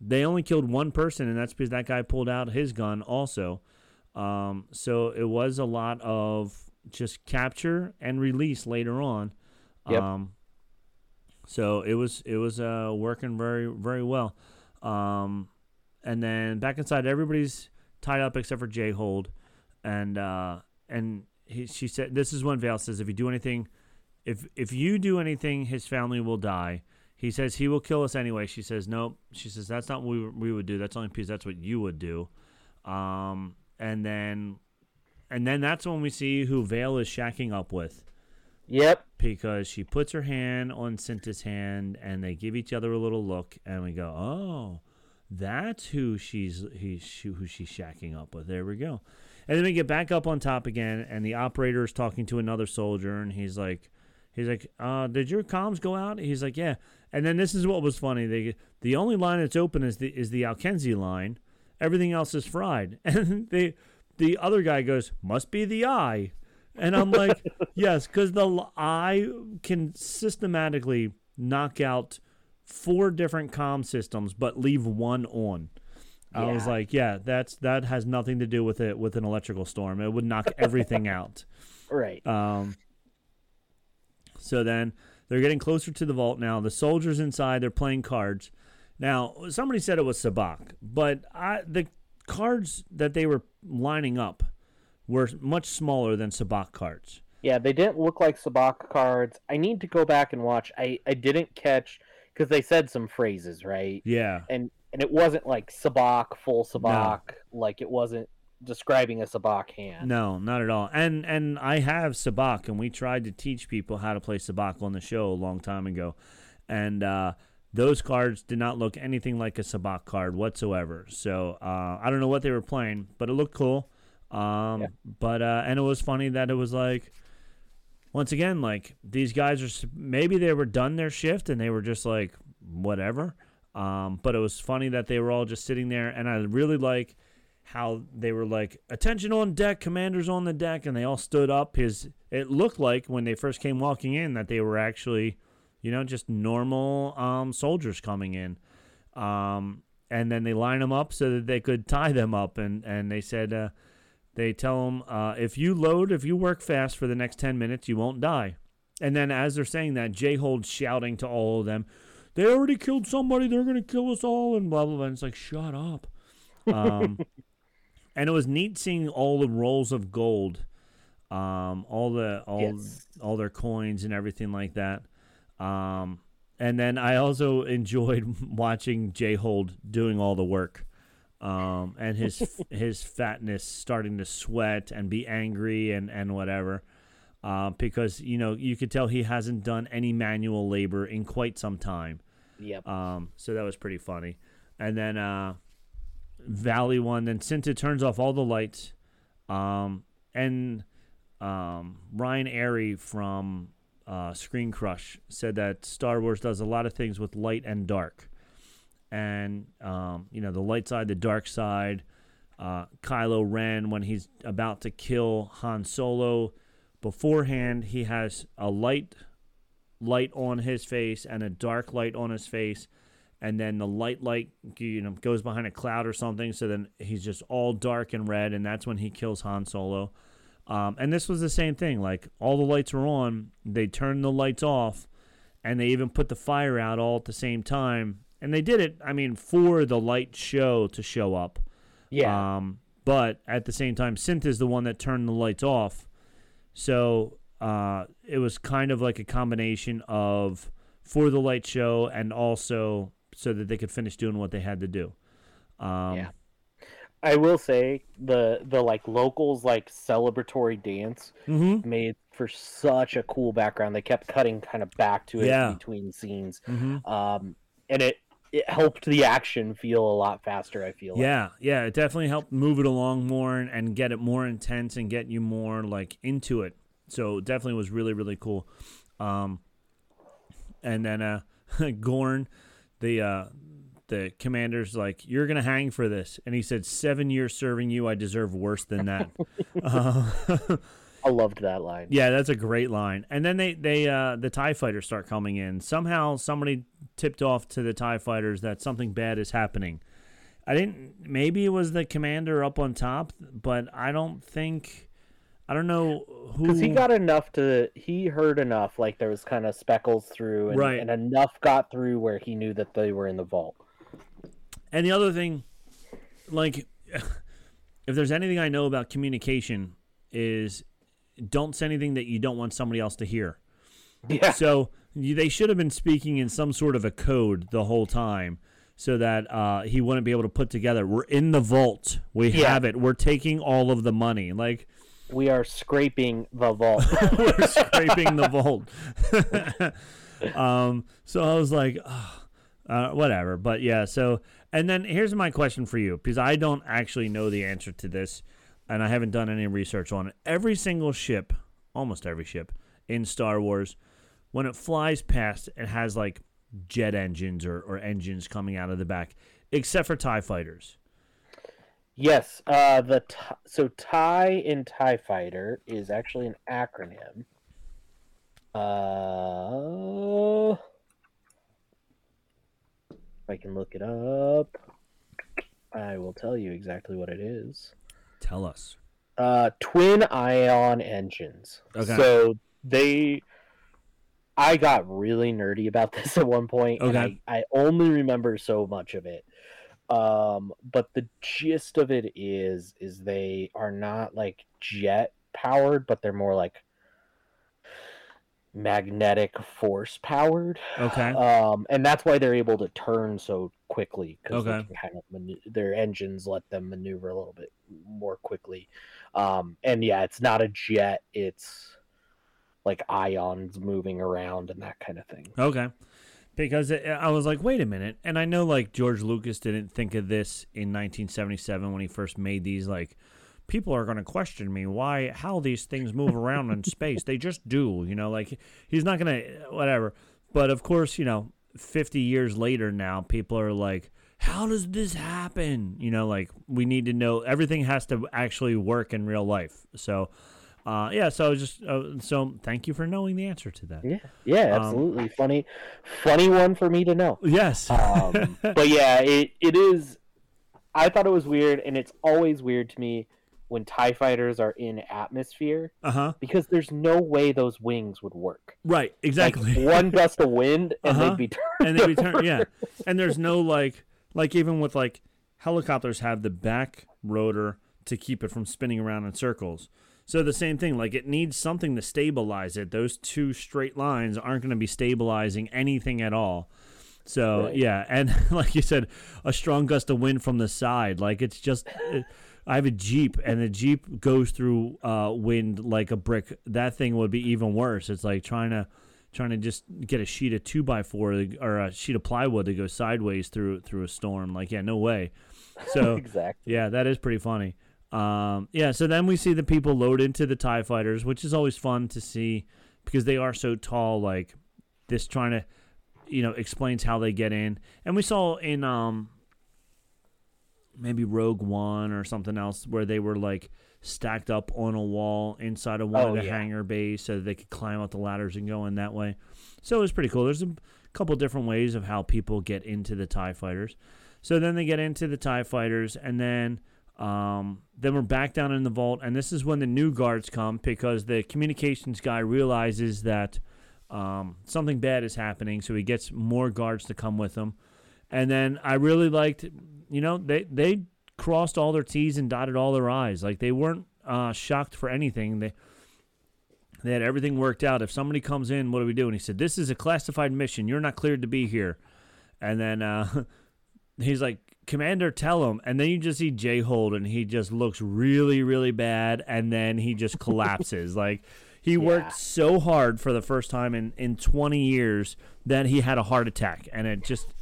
they only killed one person, and that's because that guy pulled out his gun also. Um, so it was a lot of just capture and release later on.
Yep.
Um, so it was it was uh, working very very well. Um, and then back inside, everybody's tied up except for Jayhold, and uh, and he, she said this is when Vel says if you do anything, if if you do anything, his family will die. He says he will kill us anyway. She says nope. She says that's not what we, we would do. That's only because that's what you would do. Um, and then and then that's when we see who Vel is shacking up with
Yep.
because she puts her hand on Cinta's hand and they give each other a little look and we go, oh, that's who she's he's who she's shacking up with. There we go. And then we get back up on top again and the operator is talking to another soldier and he's like, he's like, uh, did your comms go out? He's like, yeah. And then this is what was funny. They the only line that's open is the is the Alkenzi line. Everything else is fried. And they the other guy goes, must be the eye. And I'm like, yes, because the eye can systematically knock out four different comm systems, but leave one on. I was like, yeah, that's that has nothing to do with it with an electrical storm. It would knock everything out.
Right.
Um, so then they're getting closer to the vault now. The soldiers inside, they're playing cards. Now, somebody said it was Sabacc, but I, the cards that they were lining up were much smaller than Sabacc cards.
Yeah, they didn't look like Sabacc cards. I need to go back and watch. I, I didn't catch because they said some phrases, right?
Yeah.
And and it wasn't like Sabacc, full Sabacc, like it wasn't describing a Sabacc hand.
No, not at all. And and I have Sabacc, and we tried to teach people how to play Sabacc on the show a long time ago, and uh, those cards did not look anything like a Sabacc card whatsoever. So uh, I don't know what they were playing, but it looked cool. Um,
Yeah.
But uh, and it was funny that it was like, once again, like these guys are maybe they were done their shift and they were just like whatever. Um, but it was funny that they were all just sitting there, and I really like how they were like attention on deck, commanders on the deck, and they all stood up. His it looked like when they first came walking in that they were actually, you know, just normal um, soldiers coming in. Um, and then they line them up so that they could tie them up, and and they said. Uh, they tell them uh, if you load, if you work fast for the next 10 minutes, you won't die. And then as they're saying that, Jayhold's shouting to all of them, they already killed somebody, they're going to kill us all, and blah, blah, blah. And it's like, shut up. Um, and it was neat seeing all the rolls of gold, um, all the all
Yes.
all their coins and everything like that. Um, and then I also enjoyed watching Jayhold doing all the work um, and his his fatness starting to sweat and be angry and and whatever, uh, because you know you could tell he hasn't done any manual labor in quite some time.
Yep.
Um, so that was pretty funny. And then uh, Valley one, then Cinta turns off all the lights, um, and um, Ryan Arey from uh, Screen Crush said that Star Wars does a lot of things with light and dark and um, you know the light side, the dark side. Uh, Kylo Ren, when he's about to kill Han Solo, beforehand he has a light light on his face and a dark light on his face, and then the light light you know goes behind a cloud or something. So then he's just all dark and red, and that's when he kills Han Solo. Um, and this was the same thing. Like all the lights were on, they turned the lights off, and they even put the fire out all at the same time. And they did it, I mean, for the light show to show up.
yeah.
Um, but at the same time, Synth is the one that turned the lights off. So uh, it was kind of like a combination of for the light show and also so that they could finish doing what they had to do. Um,
Yeah. I will say the the like locals like celebratory dance
mhm.
made for such a cool background. They kept cutting kind of back to it
Yeah.
between scenes,
Mhm.
um, and it it helped the action feel a lot faster. I feel. like.
Yeah, yeah, it definitely helped move it along more and, and get it more intense and get you more like into it. So it definitely was really really cool. Um, and then uh, Gorn, the uh, the commander's like, "You're gonna hang for this," and he said, seven years serving you, I deserve worse than that." uh,
I loved that line.
yeah, that's a great line. And then they they uh, the Tie fighters start coming in. Somehow somebody tipped off to the Tie fighters that something bad is happening. I didn't. Maybe it was the commander up on top, but I don't think. I don't know who.
Because he got enough to, he heard enough, like there was kind of speckles through, and,
Right.
and enough got through where he knew that they were in the vault.
And the other thing, like, if there's anything I know about communication, is don't say anything that you don't want somebody else to hear.
Yeah.
So you, they should have been speaking in some sort of a code the whole time, so that uh, he wouldn't be able to put together. We're in the vault. We
Yeah.
have it. We're taking all of the money. Like
We are scraping the vault.
we're scraping the vault. um, so I was like, "Ugh, uh, whatever. But yeah, so and then here's my question for you because I don't actually know the answer to this, and I haven't done any research on it. Every single ship, almost every ship in Star Wars, when it flies past, it has like jet engines or, or engines coming out of the back, except for Tie fighters.
yes. Uh, the t- so tie in Tie Fighter is actually an acronym. Uh, if I can look it up, I will tell you exactly what it is.
Tell us.
Uh, twin ion engines.
Okay.
So they, I got really nerdy about this at one point.
Okay.
I, I only remember so much of it. Um, but the gist of it is, is they are not like jet powered, but they're more like magnetic force powered.
Okay.
Um, and that's why they're able to turn so quickly because
Okay.
they kind of manu- their engines let them maneuver a little bit more quickly. Um, and yeah, it's not a jet; it's like ions moving around and that kind of thing.
Okay. because it, I was like, wait a minute, and I know like George Lucas didn't think of this in 1977 when he first made these. Like, people are going to question me why how these things move around in space. They just do, you know. Like he's not going to whatever. But of course, you know, 50 years later now, people are like. How does this happen? You know, like we need to know everything has to actually work in real life. So, uh, yeah, so just uh, so thank you for knowing the answer to that.
Yeah, yeah,
Um,
absolutely. funny, funny one for me to know.
Yes.
Um, but yeah, it, it is. I thought it was weird, and it's always weird to me when Tie Fighters are in atmosphere
Uh huh.
because there's no way those wings would work.
Right.
Like,
Exactly.
one gust of wind, and
Uh-huh.
they'd be turned.
and they return. Yeah. And there's no like like even with like helicopters have the back rotor to keep it from spinning around in circles. So the same thing, like it needs something to stabilize it. Those two straight lines aren't going to be stabilizing anything at all. So
Right.
yeah, and like you said, a strong gust of wind from the side, like it's just. I have a Jeep, and the Jeep goes through uh, wind like a brick. That thing would be even worse. It's like trying to trying to just get a sheet of two by four or a sheet of plywood to go sideways through through a storm. Like, yeah, no way. So
exactly.
yeah, that is pretty funny. Um, yeah, so then we see the people load into the Tie Fighters, which is always fun to see because they are so tall. Like this, trying to you know explains how they get in, and we saw in um maybe Rogue One or something else where they were like stacked up on a wall inside of one
Oh,
of the
yeah.
hangar bays so that they could climb up the ladders and go in that way. So it was pretty cool. There's a couple different ways of how people get into the TIE fighters. So then they get into the TIE fighters and then um, then we're back down in the vault and this is when the new guards come because the communications guy realizes that um, something bad is happening so he gets more guards to come with him. And then I really liked, you know, they they crossed all their T's and dotted all their I's. Like they weren't uh, shocked for anything. They they had everything worked out. If somebody comes in, what do we do? And he said, "This is a classified mission. You're not cleared to be here." And then uh, he's like, "Commander, tell him." And then you just see Jayhold, and he just looks really, really bad, and then he just collapses. like he
Yeah.
worked so hard for the first time in in 20 years that he had a heart attack, and it just,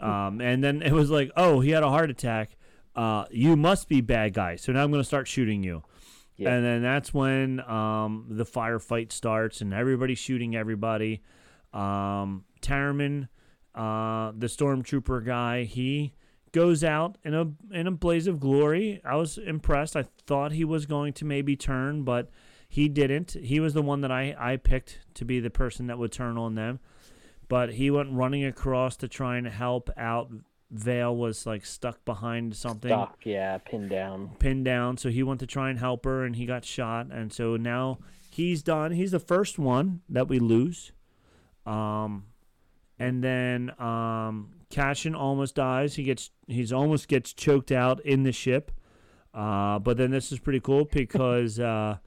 um, and then it was like, "Oh, he had a heart attack." Uh, you must be bad guy. So now I'm going to start shooting you.
Yeah.
And then that's when um, the firefight starts and everybody's shooting everybody. Um, Taramyn, uh, the stormtrooper guy, he goes out in a in a blaze of glory. I was impressed. I thought he was going to maybe turn, but he didn't. He was the one that I, I picked to be the person that would turn on them. But he went running across to try and help out. Vel was like stuck behind something
Doc, yeah, pinned down.
pinned down. So he went to try and help her, and he got shot. And so now he's done. He's the first one that we lose. Um, and then um, Cassian almost dies. He gets he's almost gets choked out in the ship. Uh, but then this is pretty cool because uh,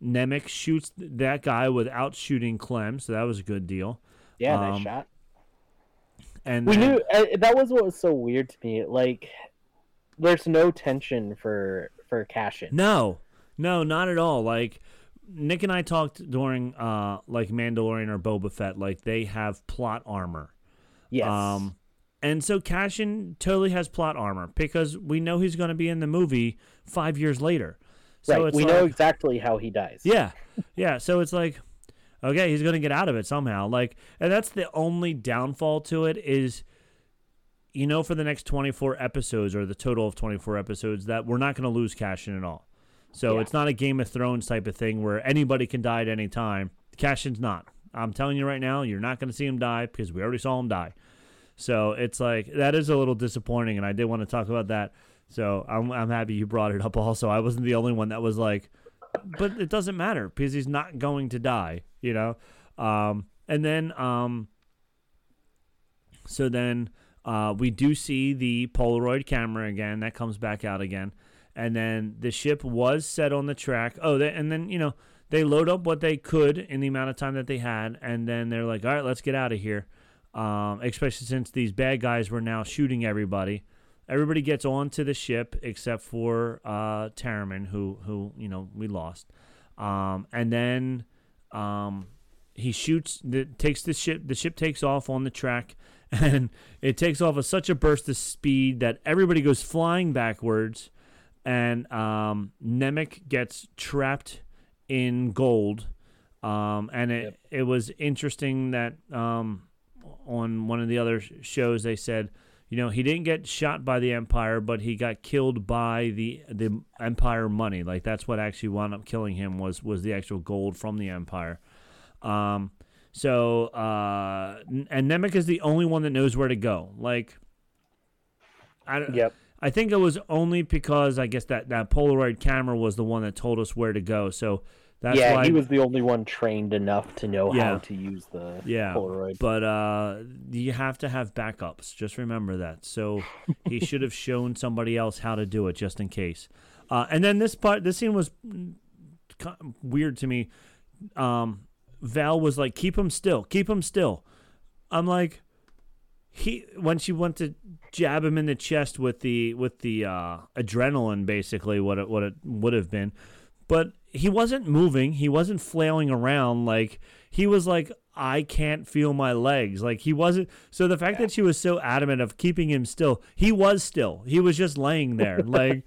Nemik shoots that guy without shooting Clem, so that was a good deal.
Yeah,
Um,
nice shot.
And
We
then-
knew uh, that was what was so weird to me. Like, there's no tension for for Cassian.
No, no, not at all. Like Nick and I talked during uh like Mandalorian or Boba Fett, like they have plot armor.
Yes.
Um and so Cassian totally has plot armor because we know he's going to be in the movie 5 years later. So
right.
it's
We
like,
know exactly how he dies.
yeah. Yeah, so it's like okay, he's going to get out of it somehow. Like and that's the only downfall to it is you know for the next 24 episodes or the total of 24 episodes that we're not going to lose Cassian at all. So
Yeah.
it's not a Game of Thrones type of thing where anybody can die at any time. Cassian's not. I'm telling you right now, you're not going to see him die because we already saw him die. So it's like that is a little disappointing, and I did want to talk about that. So I'm I'm happy you brought it up. Also, I wasn't the only one that was like, but it doesn't matter because he's not going to die, you know. Um, and then um, so then uh, we do see the Polaroid camera again. That comes back out again, and then the ship was set on the track. Oh, they, and then you know they load up what they could in the amount of time that they had, and then they're like, all right, let's get out of here. Um, especially since these bad guys were now shooting everybody. Everybody gets onto the ship except for uh, Taramyn, who who you know we lost. Um, and then um, he shoots, the, takes the ship. The ship takes off on the track, and it takes off at such a burst of speed that everybody goes flying backwards, and um, Nemik gets trapped in gold. Um, and it it was interesting that um, on one of the other shows they said, you know, he didn't get shot by the Empire, but he got killed by the the Empire money. Like that's what actually wound up killing him was was the actual gold from the Empire. Um, so uh, and Nemik is the only one that knows where to go. Like, I don't.
Yep.
I think it was only because I guess that that Polaroid camera was the one that told us where to go. So that's
yeah,
why
he was the only one trained enough to know
Yeah.
how to use the
Yeah,
Polaroid.
but uh, you have to have backups. Just remember that. So he should have shown somebody else how to do it, just in case. Uh, and then this part, this scene was weird to me. Um, Val was like, "Keep him still, keep him still." I'm like, he when she went to jab him in the chest with the with the uh, adrenaline, basically what it what it would have been, but he wasn't moving. He wasn't flailing around like he was like. I can't feel my legs. Like he wasn't. So the fact that she was so adamant of keeping him still, he was still. He was just laying there. Like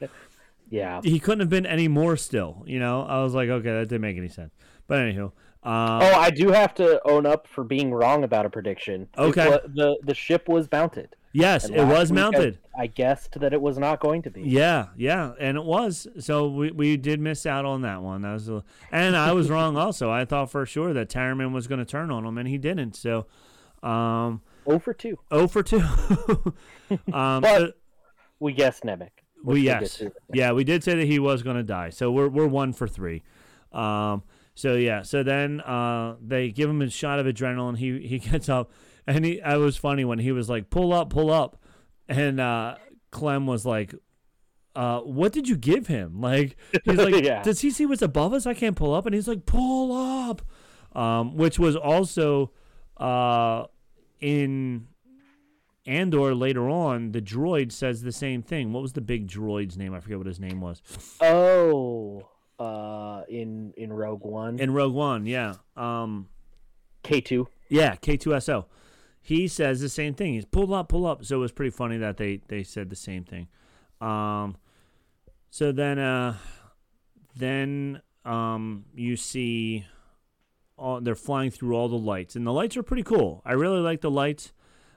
yeah.
he couldn't have been any more still. You know, I was like, okay, that didn't make any sense. But anywho, uh,
Oh, I do have to own up for being wrong about a prediction.
Okay.
the the ship was mounted.
Yes, it was
week I-
mounted.
I, guessed that it was not going to be.
Yeah, yeah, and it was. So we, we did miss out on that one. That was, a, and I was wrong also. I thought for sure that Taramyn was going to turn on him, and he didn't. So, um,
Oh for two.
oh for two. um,
But-
so-
We guessed Nemik.
we yes, yeah, we did say that he was going to die. So we're we're one for three. Um, so yeah, so then uh, they give him a shot of adrenaline. He he gets up, and he. I was funny when he was like, "Pull up, pull up," and uh, Clem was like. Uh, what did you give him? Like he's like,
Yeah.
does he see what's above us? I can't pull up, and he's like, pull up, um, which was also uh, in Andor later on. The droid says the same thing. What was the big droid's name? I forget what his name was.
Oh, uh, in in Rogue One,
In Rogue One, yeah. Um,
K two.
yeah, K2SO. He says the same thing. He's pull up, pull up. So it was pretty funny that they they said the same thing. Um, so then uh, then um, you see all they're flying through all the lights, and the lights are pretty cool. I really like the lights.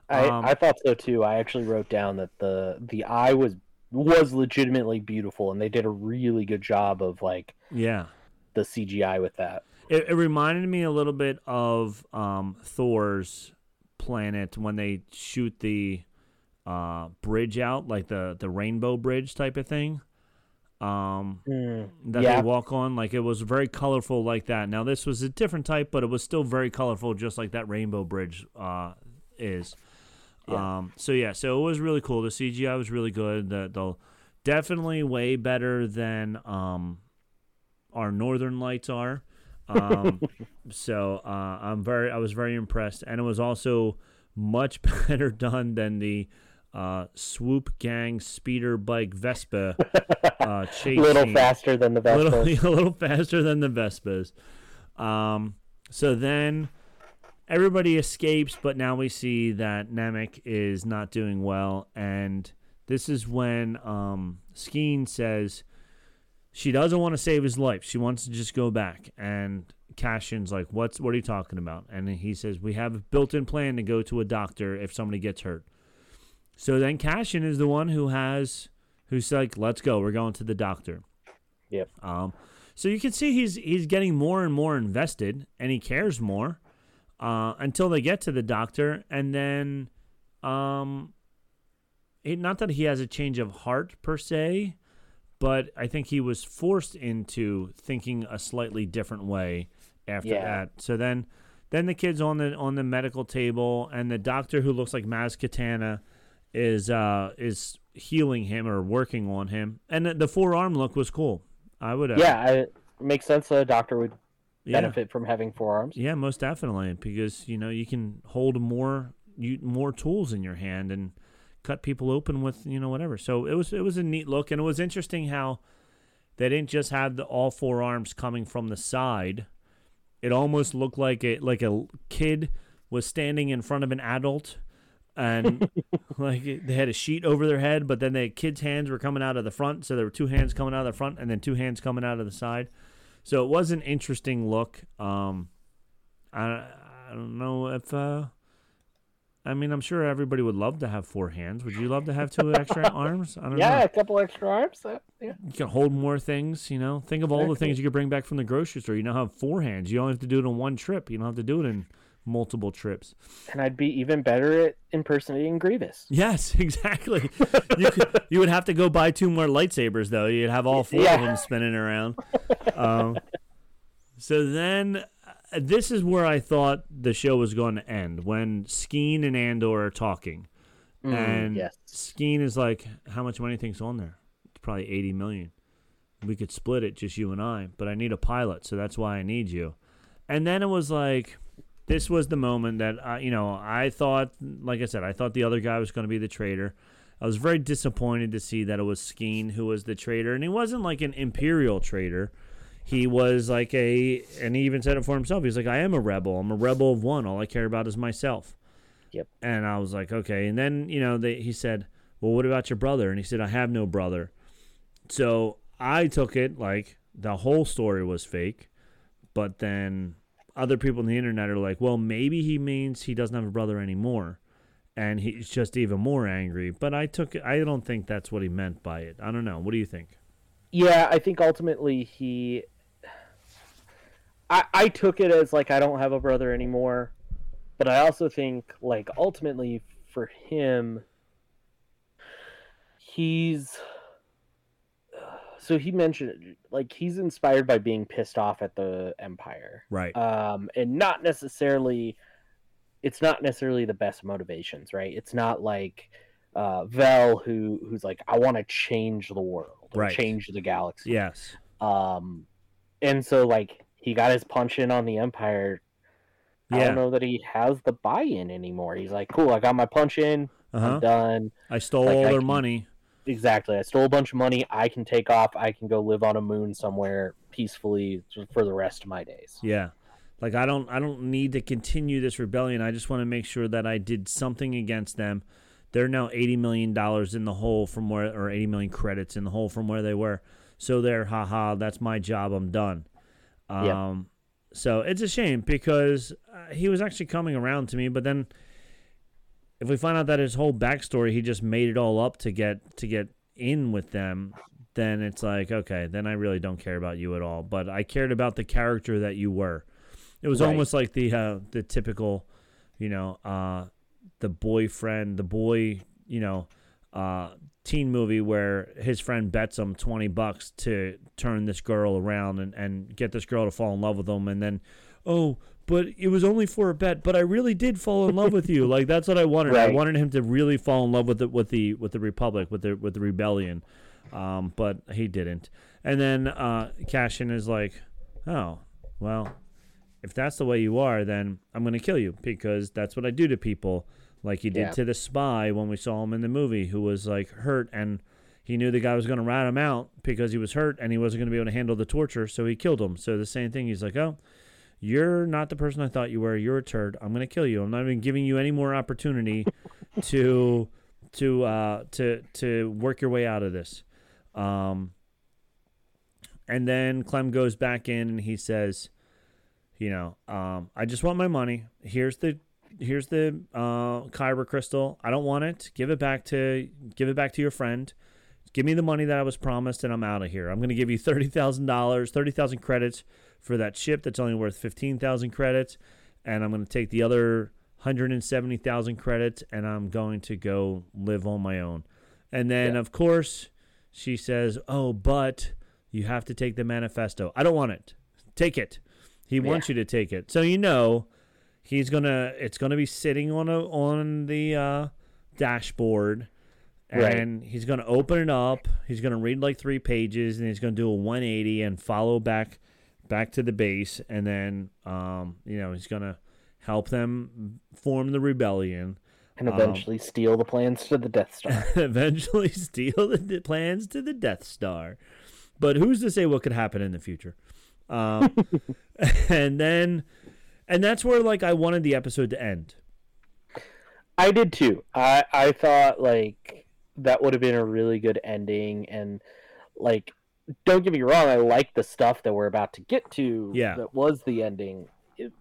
I,
Um,
I thought so too. I actually wrote down that the the eye was was legitimately beautiful, and they did a really good job of like
Yeah.
the CGI with that.
It, it reminded me a little bit of um, Thor's planet when they shoot the uh, bridge out, like the the rainbow bridge type of thing. Um, that
yeah.
they walk on, like it was very colorful, like that. Now this was a different type, but it was still very colorful, just like that rainbow bridge uh, is. Um, so yeah, so it was really cool. The CGI was really good. The, the definitely way better than um, our Northern Lights are. Um, so uh, I'm very, I was very impressed, and it was also much better done than the uh, Swoop Gang speeder bike Vespa uh, chase.
A little faster than the
A
Vespa.
little, a little faster than the Vespas. Um, so then everybody escapes, but now we see that Nemik is not doing well, and this is when um, Skeen says she doesn't want to save his life. She wants to just go back, and Cassian's like, "What's what are you talking about?" And he says, "We have a built-in plan to go to a doctor if somebody gets hurt." So then Cassian is the one who has who's like, "Let's go. We're going to the doctor."
Yep.
Um, so you can see he's he's getting more and more invested, and he cares more uh, until they get to the doctor, and then, um, it, not that he has a change of heart per se, but I think he was forced into thinking a slightly different way after
Yeah.
that. So then, then the kid's on the on the medical table, and the doctor who looks like Maz Kanata is uh is healing him or working on him, and the, the forearm look was cool. I would, uh,
Yeah, I, it makes sense that a doctor would
yeah.
benefit from having forearms.
Yeah, most definitely, because you know you can hold more you more tools in your hand and cut people open with you know whatever. So it was it was a neat look, and it was interesting how they didn't just have the all four arms coming from the side. it almost looked like a like a kid was standing in front of an adult and like they had a sheet over their head but then the kids hands were coming out of the front so there were two hands coming out of the front and then two hands coming out of the side so it was an interesting look um i, I don't know if uh I mean, I'm sure everybody would love to have four hands. Would you love to have two extra arms? I don't
Yeah,
know.
a couple extra arms. yeah.
You can hold more things, you know. Think of all the things you could bring back from the grocery store. You now have four hands. You don't have to do it on one trip. You don't have to do it in multiple trips.
And I'd be even better at impersonating Grievous.
Yes, exactly. you could, you would have to go buy two more lightsabers though. You'd have all four
Yeah.
of them spinning around. Um, so then, this is where I thought the show was going to end when Skeen and Andor are talking, and
Mm, yes.
Skeen is like, "How much money think's on there? It's probably eighty million. We could split it, just you and I. But I need a pilot, so that's why I need you." And then it was like, this was the moment that I, you know, I thought, like I said, I thought the other guy was going to be the traitor. I was very disappointed to see that it was Skeen who was the traitor, and he wasn't like an imperial traitor. He was like a, and he even said it for himself. He's like, I am a rebel. I'm a rebel of one. All I care about is myself.
Yep.
And I was like, okay. And then you know, they, he said, well, what about your brother? And he said, I have no brother. So I took it like the whole story was fake, but then other people on the internet are like, well, maybe he means he doesn't have a brother anymore, and he's just even more angry. But I took it. I don't think that's what he meant by it. I don't know. What do you think?
Yeah, I think ultimately he. I I took it as like I don't have a brother anymore, but I also think like ultimately for him, he's. So he mentioned like he's inspired by being pissed off at the empire,
Right.
um, and not necessarily. It's not necessarily the best motivations, right? It's not like uh, Vel who who's like I want to change the world, or
Right.
change the galaxy.
yes.
Um, and so like he got his punch in on the Empire. I don't know that he has the buy-in anymore. He's like, cool, I got my punch in.
Uh huh.
I'm done.
I stole
Like,
all
I
their
can-
money.
Exactly. I stole a bunch of money. I can take off. I can go live on a moon somewhere peacefully for the rest of my days.
Yeah. Like I don't I don't need to continue this rebellion. I just want to make sure that I did something against them. They're now 80 million dollars in the hole from where or 80 million credits in the hole from where they were. So they're haha, that's my job. I'm done. Um
Yeah.
so it's a shame because uh, he was actually coming around to me, but then if we find out that his whole backstory he just made it all up to get to get in with them, then it's like okay, then I really don't care about you at all. But I cared about the character that you were. It was
Right.
almost like the uh, the typical, you know, uh, the boyfriend, the boy, you know, uh, teen movie where his friend bets him twenty bucks to turn this girl around and, and get this girl to fall in love with him, and then, oh, but it was only for a bet. But I really did fall in love with you. Like that's what I wanted. I wanted him to really fall in love with the with the with the Republic, with the with the rebellion. Um, but he didn't. And then uh, Cassian is like, oh, well, if that's the way you are, then I'm going to kill you because that's what I do to people. Like he did
Yeah.
to the spy when we saw him in the movie, who was like hurt and he knew the guy was going to rat him out because he was hurt and he wasn't going to be able to handle the torture, so he killed him. So the same thing, he's like, oh, you're not the person I thought you were. You're a turd. I'm going to kill you. I'm not even giving you any more opportunity to to uh, to to work your way out of this. Um, and then Clem goes back in and he says, you know, um, I just want my money. Here's the here's the uh, Kyber crystal. I don't want it. Give it back to give it back to your friend. Give me the money that I was promised, and I'm out of here. I'm going to give you thirty thousand dollars, thirty thousand credits for that ship that's only worth fifteen thousand credits, and I'm going to take the other hundred and seventy thousand credits, and I'm going to go live on my own. And then,
Yeah.
of course, she says, "Oh, but you have to take the manifesto. I don't want it. Take it. He wants you to take it. So you know, he's gonna. It's gonna be sitting on a on the uh, dashboard,
Right.
and he's gonna open it up. He's gonna read like three pages, and he's gonna do a 180 and follow back back to the base, and then um, you know he's gonna help them form the rebellion.
And
Um,
eventually steal the plans to the Death Star.
eventually steal the plans to the Death Star. But who's to say what could happen in the future? Um, and then, and that's where like I wanted the episode to end.
I did too. I I thought like that would have been a really good ending, and like, don't get me wrong, I like the stuff that we're about to get to.
Yeah.
that was the ending, It-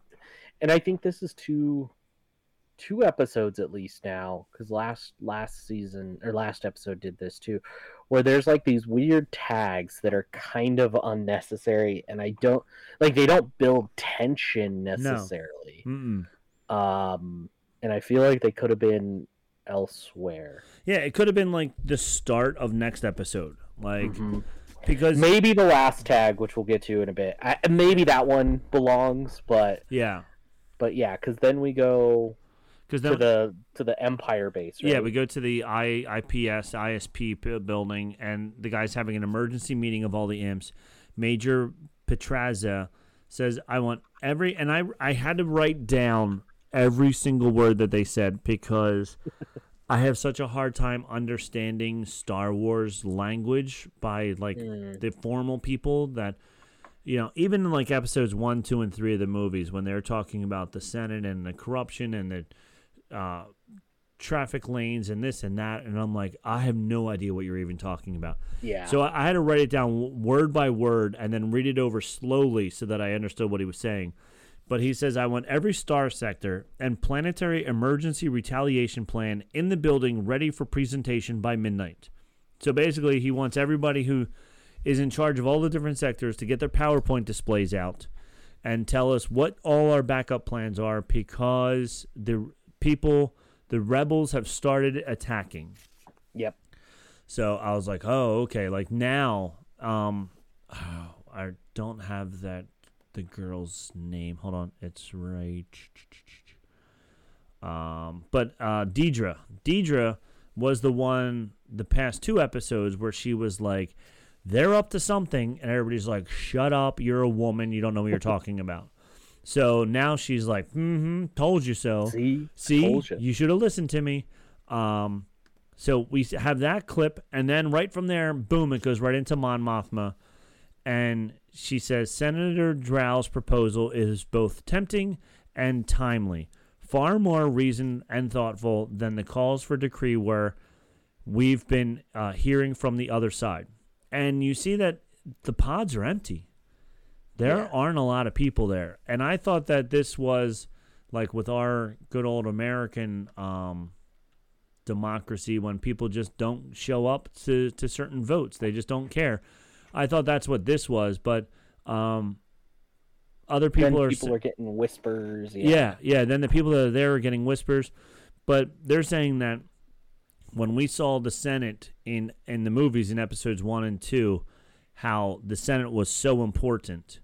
and I think this is two two episodes at least now because last last season or last episode did this too where there's like these weird tags that are kind of unnecessary and i don't like they don't build tension necessarily.
Mm-mm.
um and i feel like they could have been elsewhere.
Yeah, it could have been like the start of next episode, like because
maybe the last tag which we'll get to in a bit. I, maybe that one belongs but
yeah,
but yeah because then we go
because
to the to the empire base right?
Yeah, we go to the I, IPS ISP building, and the guy's having an emergency meeting of all the imps. Major Petraza says, "I want every," and I I had to write down every single word that they said because I have such a hard time understanding Star Wars language by like hmm. the formal people that you know, even in like episodes one, two, and three of the movies, when they're talking about the Senate and the corruption and the uh, traffic lanes and this and that, and I'm like, I have no idea what you're even talking about.
yeah
So I, I had to write it down word by word and then read it over slowly so that I understood what he was saying. But he says, I want every star sector and planetary emergency retaliation plan in the building ready for presentation by midnight. So basically, he wants everybody who is in charge of all the different sectors to get their PowerPoint displays out and tell us what all our backup plans are because the people, the rebels, have started attacking.
yep
So I was like, oh, okay. Like now, um, I don't have that the girl's name. Hold on, it's right. Um, but uh, Deidre, Deidre was the one the past two episodes where she was like, they're up to something, and everybody's like, shut up, you're a woman, you don't know what you're talking about. So now she's like, mm-hmm, told you so.
see
See,
ya.
you should have listened to me. Um, so we have that clip, and then right from there, boom, it goes right into Mon Mothma, and she says Senator Drow's proposal is both tempting and timely, far more reasoned and thoughtful than the calls for decree were we've been uh, hearing from the other side. And you see that the pods are empty. There
Yeah.
aren't a lot of people there. And I thought that this was like with our good old American um, democracy when people just don't show up to, to certain votes. They just don't care. I thought that's what this was, but um, other
then
people are
people are getting whispers
yeah, yeah. Then the people that are there are getting whispers, but they're saying that when we saw the Senate in in the movies in episodes one and two, how the Senate was so important,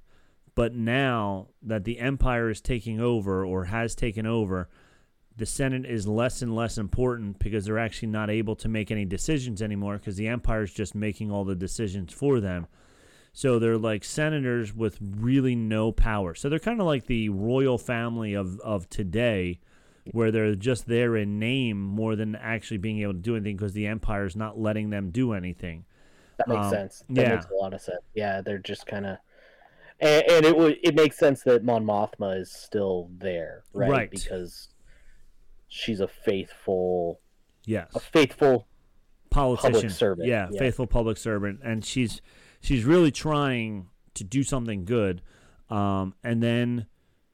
but now that the Empire is taking over or has taken over, the Senate is less and less important because they're actually not able to make any decisions anymore because the Empire is just making all the decisions for them. So they're like senators with really no power. So they're kind of like the royal family of, of today, where they're just there in name more than actually being able to do anything because the empire is not letting them do anything.
That makes
Um,
sense. That
yeah.
makes a lot of sense. Yeah, they're just kind of, and, and it it makes sense that Mon Mothma is still there, right?
Right.
Because she's a faithful,
Yes.
a faithful.
politician
servant,
Yeah,
yeah.
faithful public servant, and she's she's really trying to do something good. Um, and then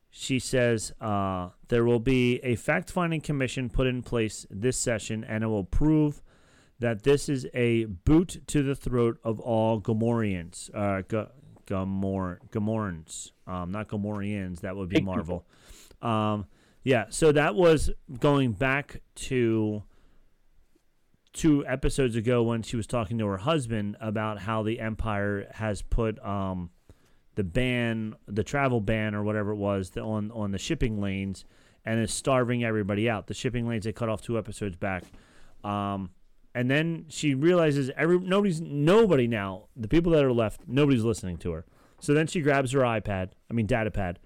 she says uh, there will be a fact-finding commission put in place this session, and it will prove that this is a boot to the throat of all Gomorians. Uh, G- Gomor Gomorans, um, not Gomorians. That would be Marvel. Um, yeah, so that was going back to two episodes ago when she was talking to her husband about how the empire has put um, the ban, the travel ban or whatever it was, the, on on the shipping lanes, and is starving everybody out. The shipping lanes they cut off two episodes back, um, and then she realizes every nobody's nobody now. The people that are left, nobody's listening to her. So then she grabs her iPad, I mean datapad,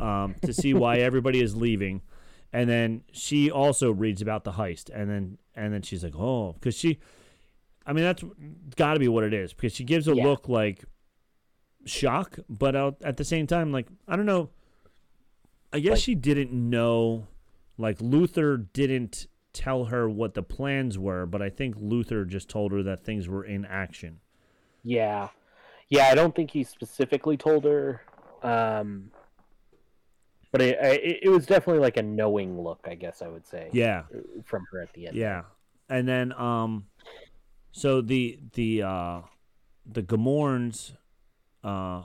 um, to see why everybody is leaving and then she also reads about the heist and then and then she's like oh because she i mean that's got to be what it is because she gives a
Yeah.
look like shock, but out, at the same time, like I don't know. I guess
Like-
she didn't know. Like Luthen didn't tell her what the plans were, but I think Luthen just told her that things were in action.
Yeah, yeah. I don't think he specifically told her, um, but it, it it was definitely like a knowing look. I guess I would say.
Yeah.
from her at the end.
Yeah, and then um, so the the uh, the Gamorns uh,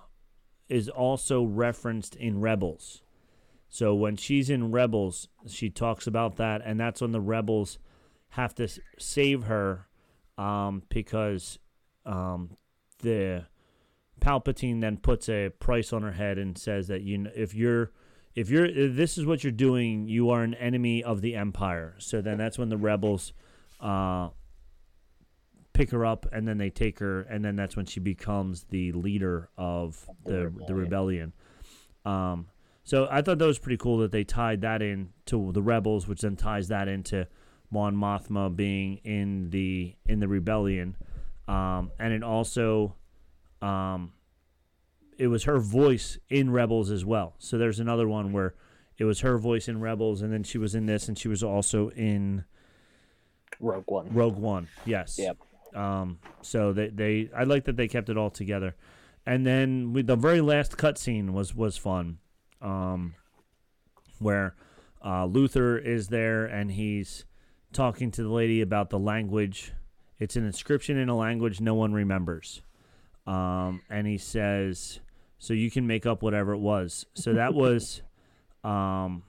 is also referenced in Rebels. So when she's in Rebels, she talks about that, and that's when the Rebels have to save her um, because um, the Palpatine then puts a price on her head and says that you kn- if you're if you're if this is what you're doing, you are an enemy of the Empire. So then that's when the rebels uh, pick her up, and then they take her, and then that's when she becomes the leader of the the rebellion. Um, so I thought that was pretty cool that they tied that in to the rebels, which then ties that into Mon Mothma being in the in the rebellion, um, and it also um, it was her voice in Rebels as well. So there's another one where it was her voice in Rebels, and then she was in this, and she was also in
Rogue One.
Rogue One. Yes.
Yep.
Um. So they they I like that they kept it all together, and then with the very last cutscene was was fun, um, where uh, Luthen is there and he's talking to the lady about the language. It's an inscription in a language no one remembers, um, and he says, "So you can make up whatever it was." So that was, um,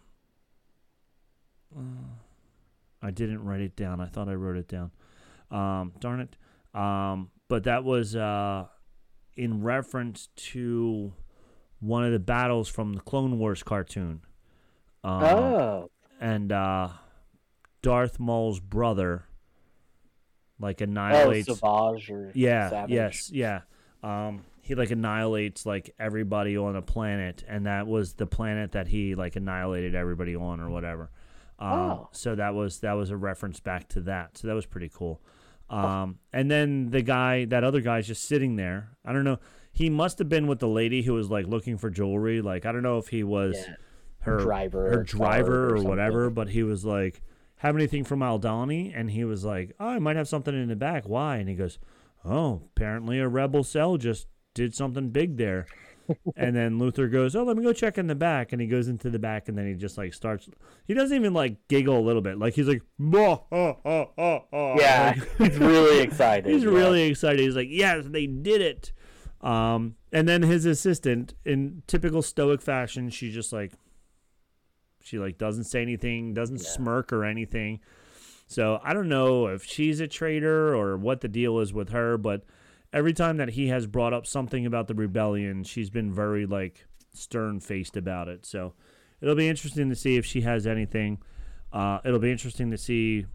I didn't write it down. I thought I wrote it down. Um, darn it. Um, but that was uh, in reference to one of the battles from the Clone Wars cartoon. Um,
Oh,
And uh, Darth Maul's brother, like annihilates. oh.
Savage or
Yeah.
Savage.
Yes. Yeah. Um, he like annihilates like everybody on a planet, and that was the planet that he like annihilated everybody on, or whatever. Um,
Oh.
So that was that was a reference back to that. So that was pretty cool. Um, and then the guy, that other guy's just sitting there. I don't know. He must have been with the lady who was like looking for jewelry. Like I don't know if he was
Yeah.
her
Driver
her
or
driver or,
or
whatever. But he was like, "Have anything from Aldhani?" And he was like, "Oh, I might have something in the back. Why?" And he goes, "Oh, apparently a rebel cell just did something big there." and then Luthen goes, "Oh, let me go check in the back." And he goes into the back, and then he just like starts. He doesn't even like giggle a little bit. Like he's like, "Bah, ah, ah, ah, ah."
Yeah,
Like-
he's really excited.
He's
yeah.
really excited. He's like, "Yes, they did it." Um, and then his assistant, in typical stoic fashion, she just like, she like doesn't say anything, doesn't smirk or anything. So I don't know if she's a traitor or what the deal is with her, but every time that he has brought up something about the rebellion, she's been very like stern faced about it. So it'll be interesting to see if she has anything. Uh, it'll be interesting to see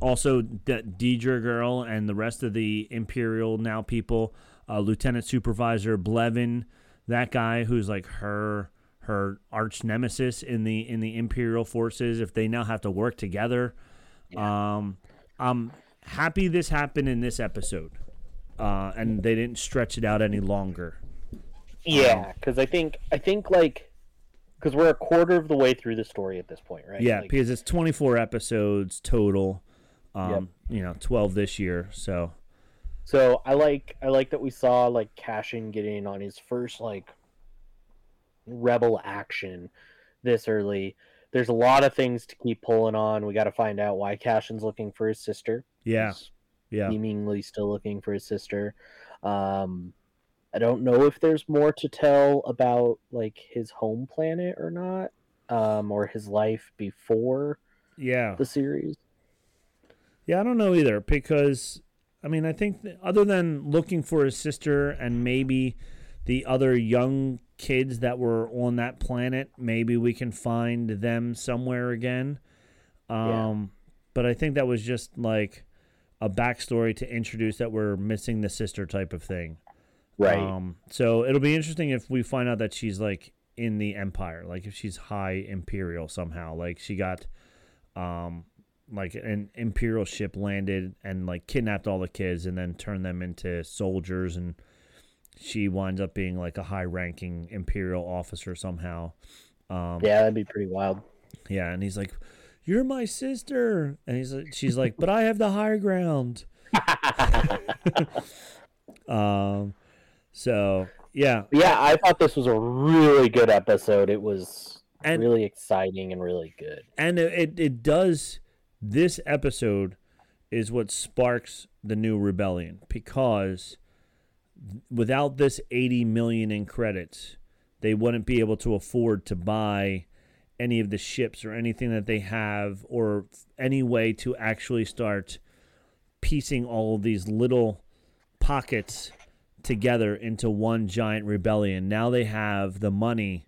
also that Dedra girl and the rest of the Imperial now people, uh, Lieutenant Supervisor Blevin, that guy who's like her her arch nemesis in the in the Imperial forces. If they now have to work together, um, I'm happy this happened in this episode, uh, and they didn't stretch it out any longer.
Yeah, because I think I think like because we're a quarter of the way through the story at this point, right?
Yeah,
Like,
because it's 24 episodes total. Um, you know, 12 this year. So
so I like I like that we saw like Cassian getting on his first like rebel action this early. There's a lot of things to keep pulling on. We got to find out why Cassian's looking for his sister.
yeah,
He's
yeah.
seemingly still looking for his sister. Um, I don't know if there's more to tell about like his home planet or not, um, or his life before
Yeah.
the series.
Yeah, I don't know either because I mean, I think other than looking for his sister and maybe the other young kids that were on that planet, maybe we can find them somewhere again.
Yeah.
Um, but I think that was just like a backstory to introduce that we're missing the sister type of thing.
Right.
Um, so it'll be interesting if we find out that she's like in the empire, like if she's high imperial somehow, like she got, um, like an imperial ship landed and like kidnapped all the kids and then turned them into soldiers and she winds up being like a high-ranking imperial officer somehow. Um,
Yeah, that'd be pretty wild.
yeah, and he's like, "You're my sister," and he's like, she's like, "But I have the higher ground." um, so yeah,
Yeah, I thought this was a really good episode. It was
And-
really exciting and really good.
and it, it it does. This episode is what sparks the new rebellion because without this 80 million in credits, they wouldn't be able to afford to buy any of the ships or anything that they have or any way to actually start piecing all of these little pockets together into one giant rebellion. Now they have the money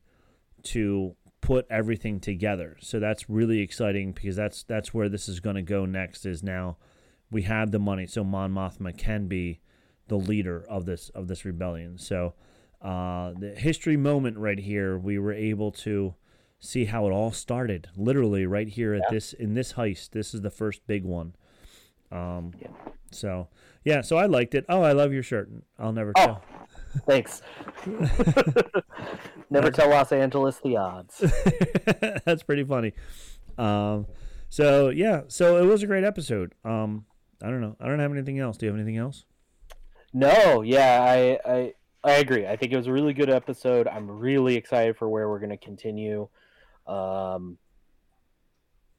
to put everything together. So that's really exciting because that's that's where this is going to go next is now we have the money so Mon Mothma can be the leader of this of this rebellion. So uh, the history moment right here, we were able to see how it all started. Literally right here at this in this heist. This is the first big one. Um, So yeah, so I liked it. Oh, I love your shirt. I'll never
Oh.
tell.
Thanks. Never tell Los Angeles the odds.
That's pretty funny. Um, so yeah, so it was a great episode. Um, I don't know. I don't have anything else. Do you have anything else?
No, yeah, I, I I agree. I think it was a really good episode. I'm really excited for where we're going to continue. Um,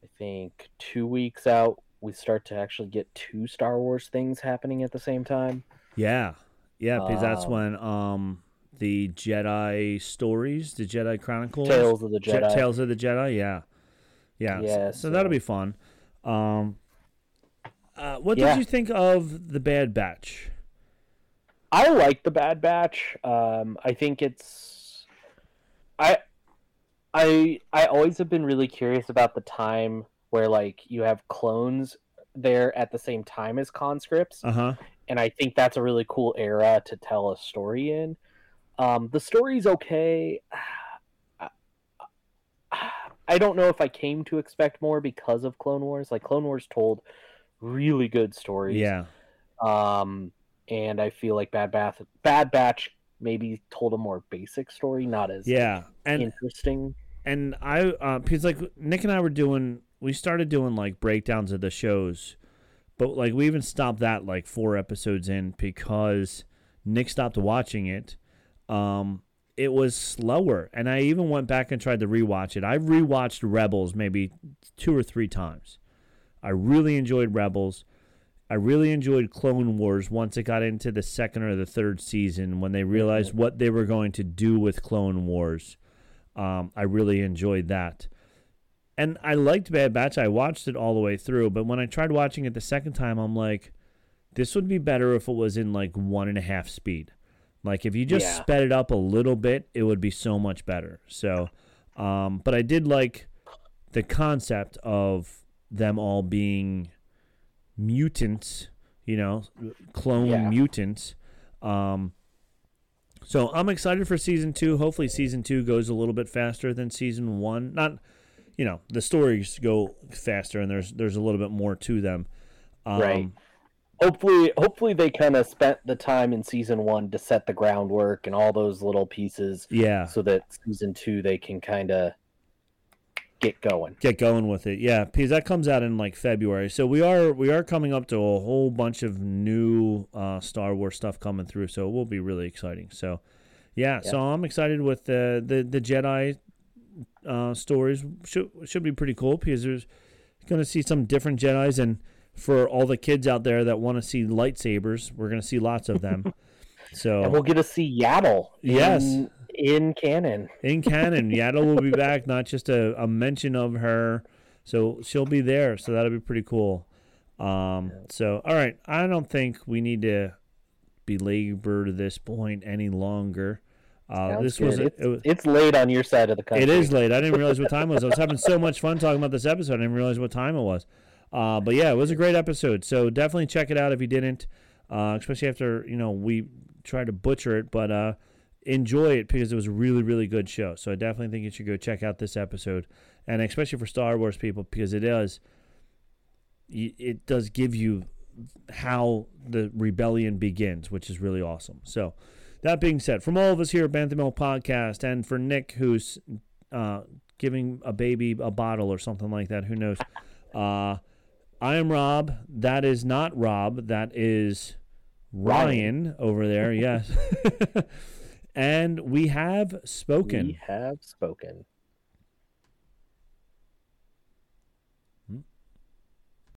I think two weeks out, we start to actually get two Star Wars things happening at the same time.
Yeah, yeah, because that's
Um,
when um the Jedi stories, the Jedi Chronicles,
Tales of the
Je-
Jedi.
Tales of the Jedi. Yeah, yeah.
Yeah,
so, that'll be fun. Um, uh, what
Yeah.
did you think of the Bad Batch?
I like the Bad Batch. Um, I think it's I I I always have been really curious about the time where like you have clones there at the same time as conscripts,
Uh huh.
And I think that's a really cool era to tell a story in. Um, the story's okay. I don't know if I came to expect more because of Clone Wars. Like Clone Wars told really good stories.
Yeah.
Um, and I feel like Bad Bath, Bad Batch maybe told a more basic story, not as
Yeah. And
interesting.
and I uh because like Nick and I were doing we started doing like breakdowns of the shows, but like we even stopped that like four episodes in because Nick stopped watching it. Um it was slower and I even went back and tried to rewatch it. I rewatched Rebels maybe two or three times. I really enjoyed Rebels. I really enjoyed Clone Wars once it got into the second or the third season when they realized what they were going to do with Clone Wars. Um, I really enjoyed that. And I liked Bad Batch. I watched it all the way through, but when I tried watching it the second time, I'm like, this would be better if it was in like one and a half speed. Like if you just
Yeah.
sped it up a little bit, it would be so much better. So, um, but I did like the concept of them all being mutants, you know, clone
Yeah.
mutants. Um, so I'm excited for season two. Hopefully, season two goes a little bit faster than season one. Not, you know, the stories go faster, and there's there's a little bit more to them. Um,
Right. Hopefully, hopefully they kind of spent the time in season one to set the groundwork and all those little pieces,
Yeah.
so that season two they can kind of get going.
get going with it. Yeah, because that comes out in like February. So we are we are coming up to a whole bunch of new uh, Star Wars stuff coming through. So it will be really exciting. So yeah, so I'm excited with the the the Jedi uh, stories. Should should be pretty cool because there's going to see some different Jedi's and for all the kids out there that want to see lightsabers, we're going to see lots of them. so
And we'll get to see Yaddle.
Yes.
in, in canon.
in canon. Yaddle will be back, not just a, a mention of her. So she'll be there. So that'll be pretty cool. Um, so, all right. I don't think we need to belabor this point any longer. Uh, this was, a,
it's,
it was
it's late on your side of the country.
it is late. I didn't realize what time it was. I was having so much fun talking about this episode. I didn't realize what time it was. Uh, but yeah, it was a great episode. So definitely check it out if you didn't, uh, especially after you know we tried to butcher it. But uh, enjoy it because it was a really really good show. So I definitely think you should go check out this episode, and especially for Star Wars people because it does. It does give you how the rebellion begins, which is really awesome. So that being said, from all of us here at Bantha Milk Podcast, and for Nick, who's uh, giving a baby a bottle or something like that, who knows? Uh, I am Rob. That is not Rob. That is Ryan, over there. Yes. and we have spoken.
We have spoken.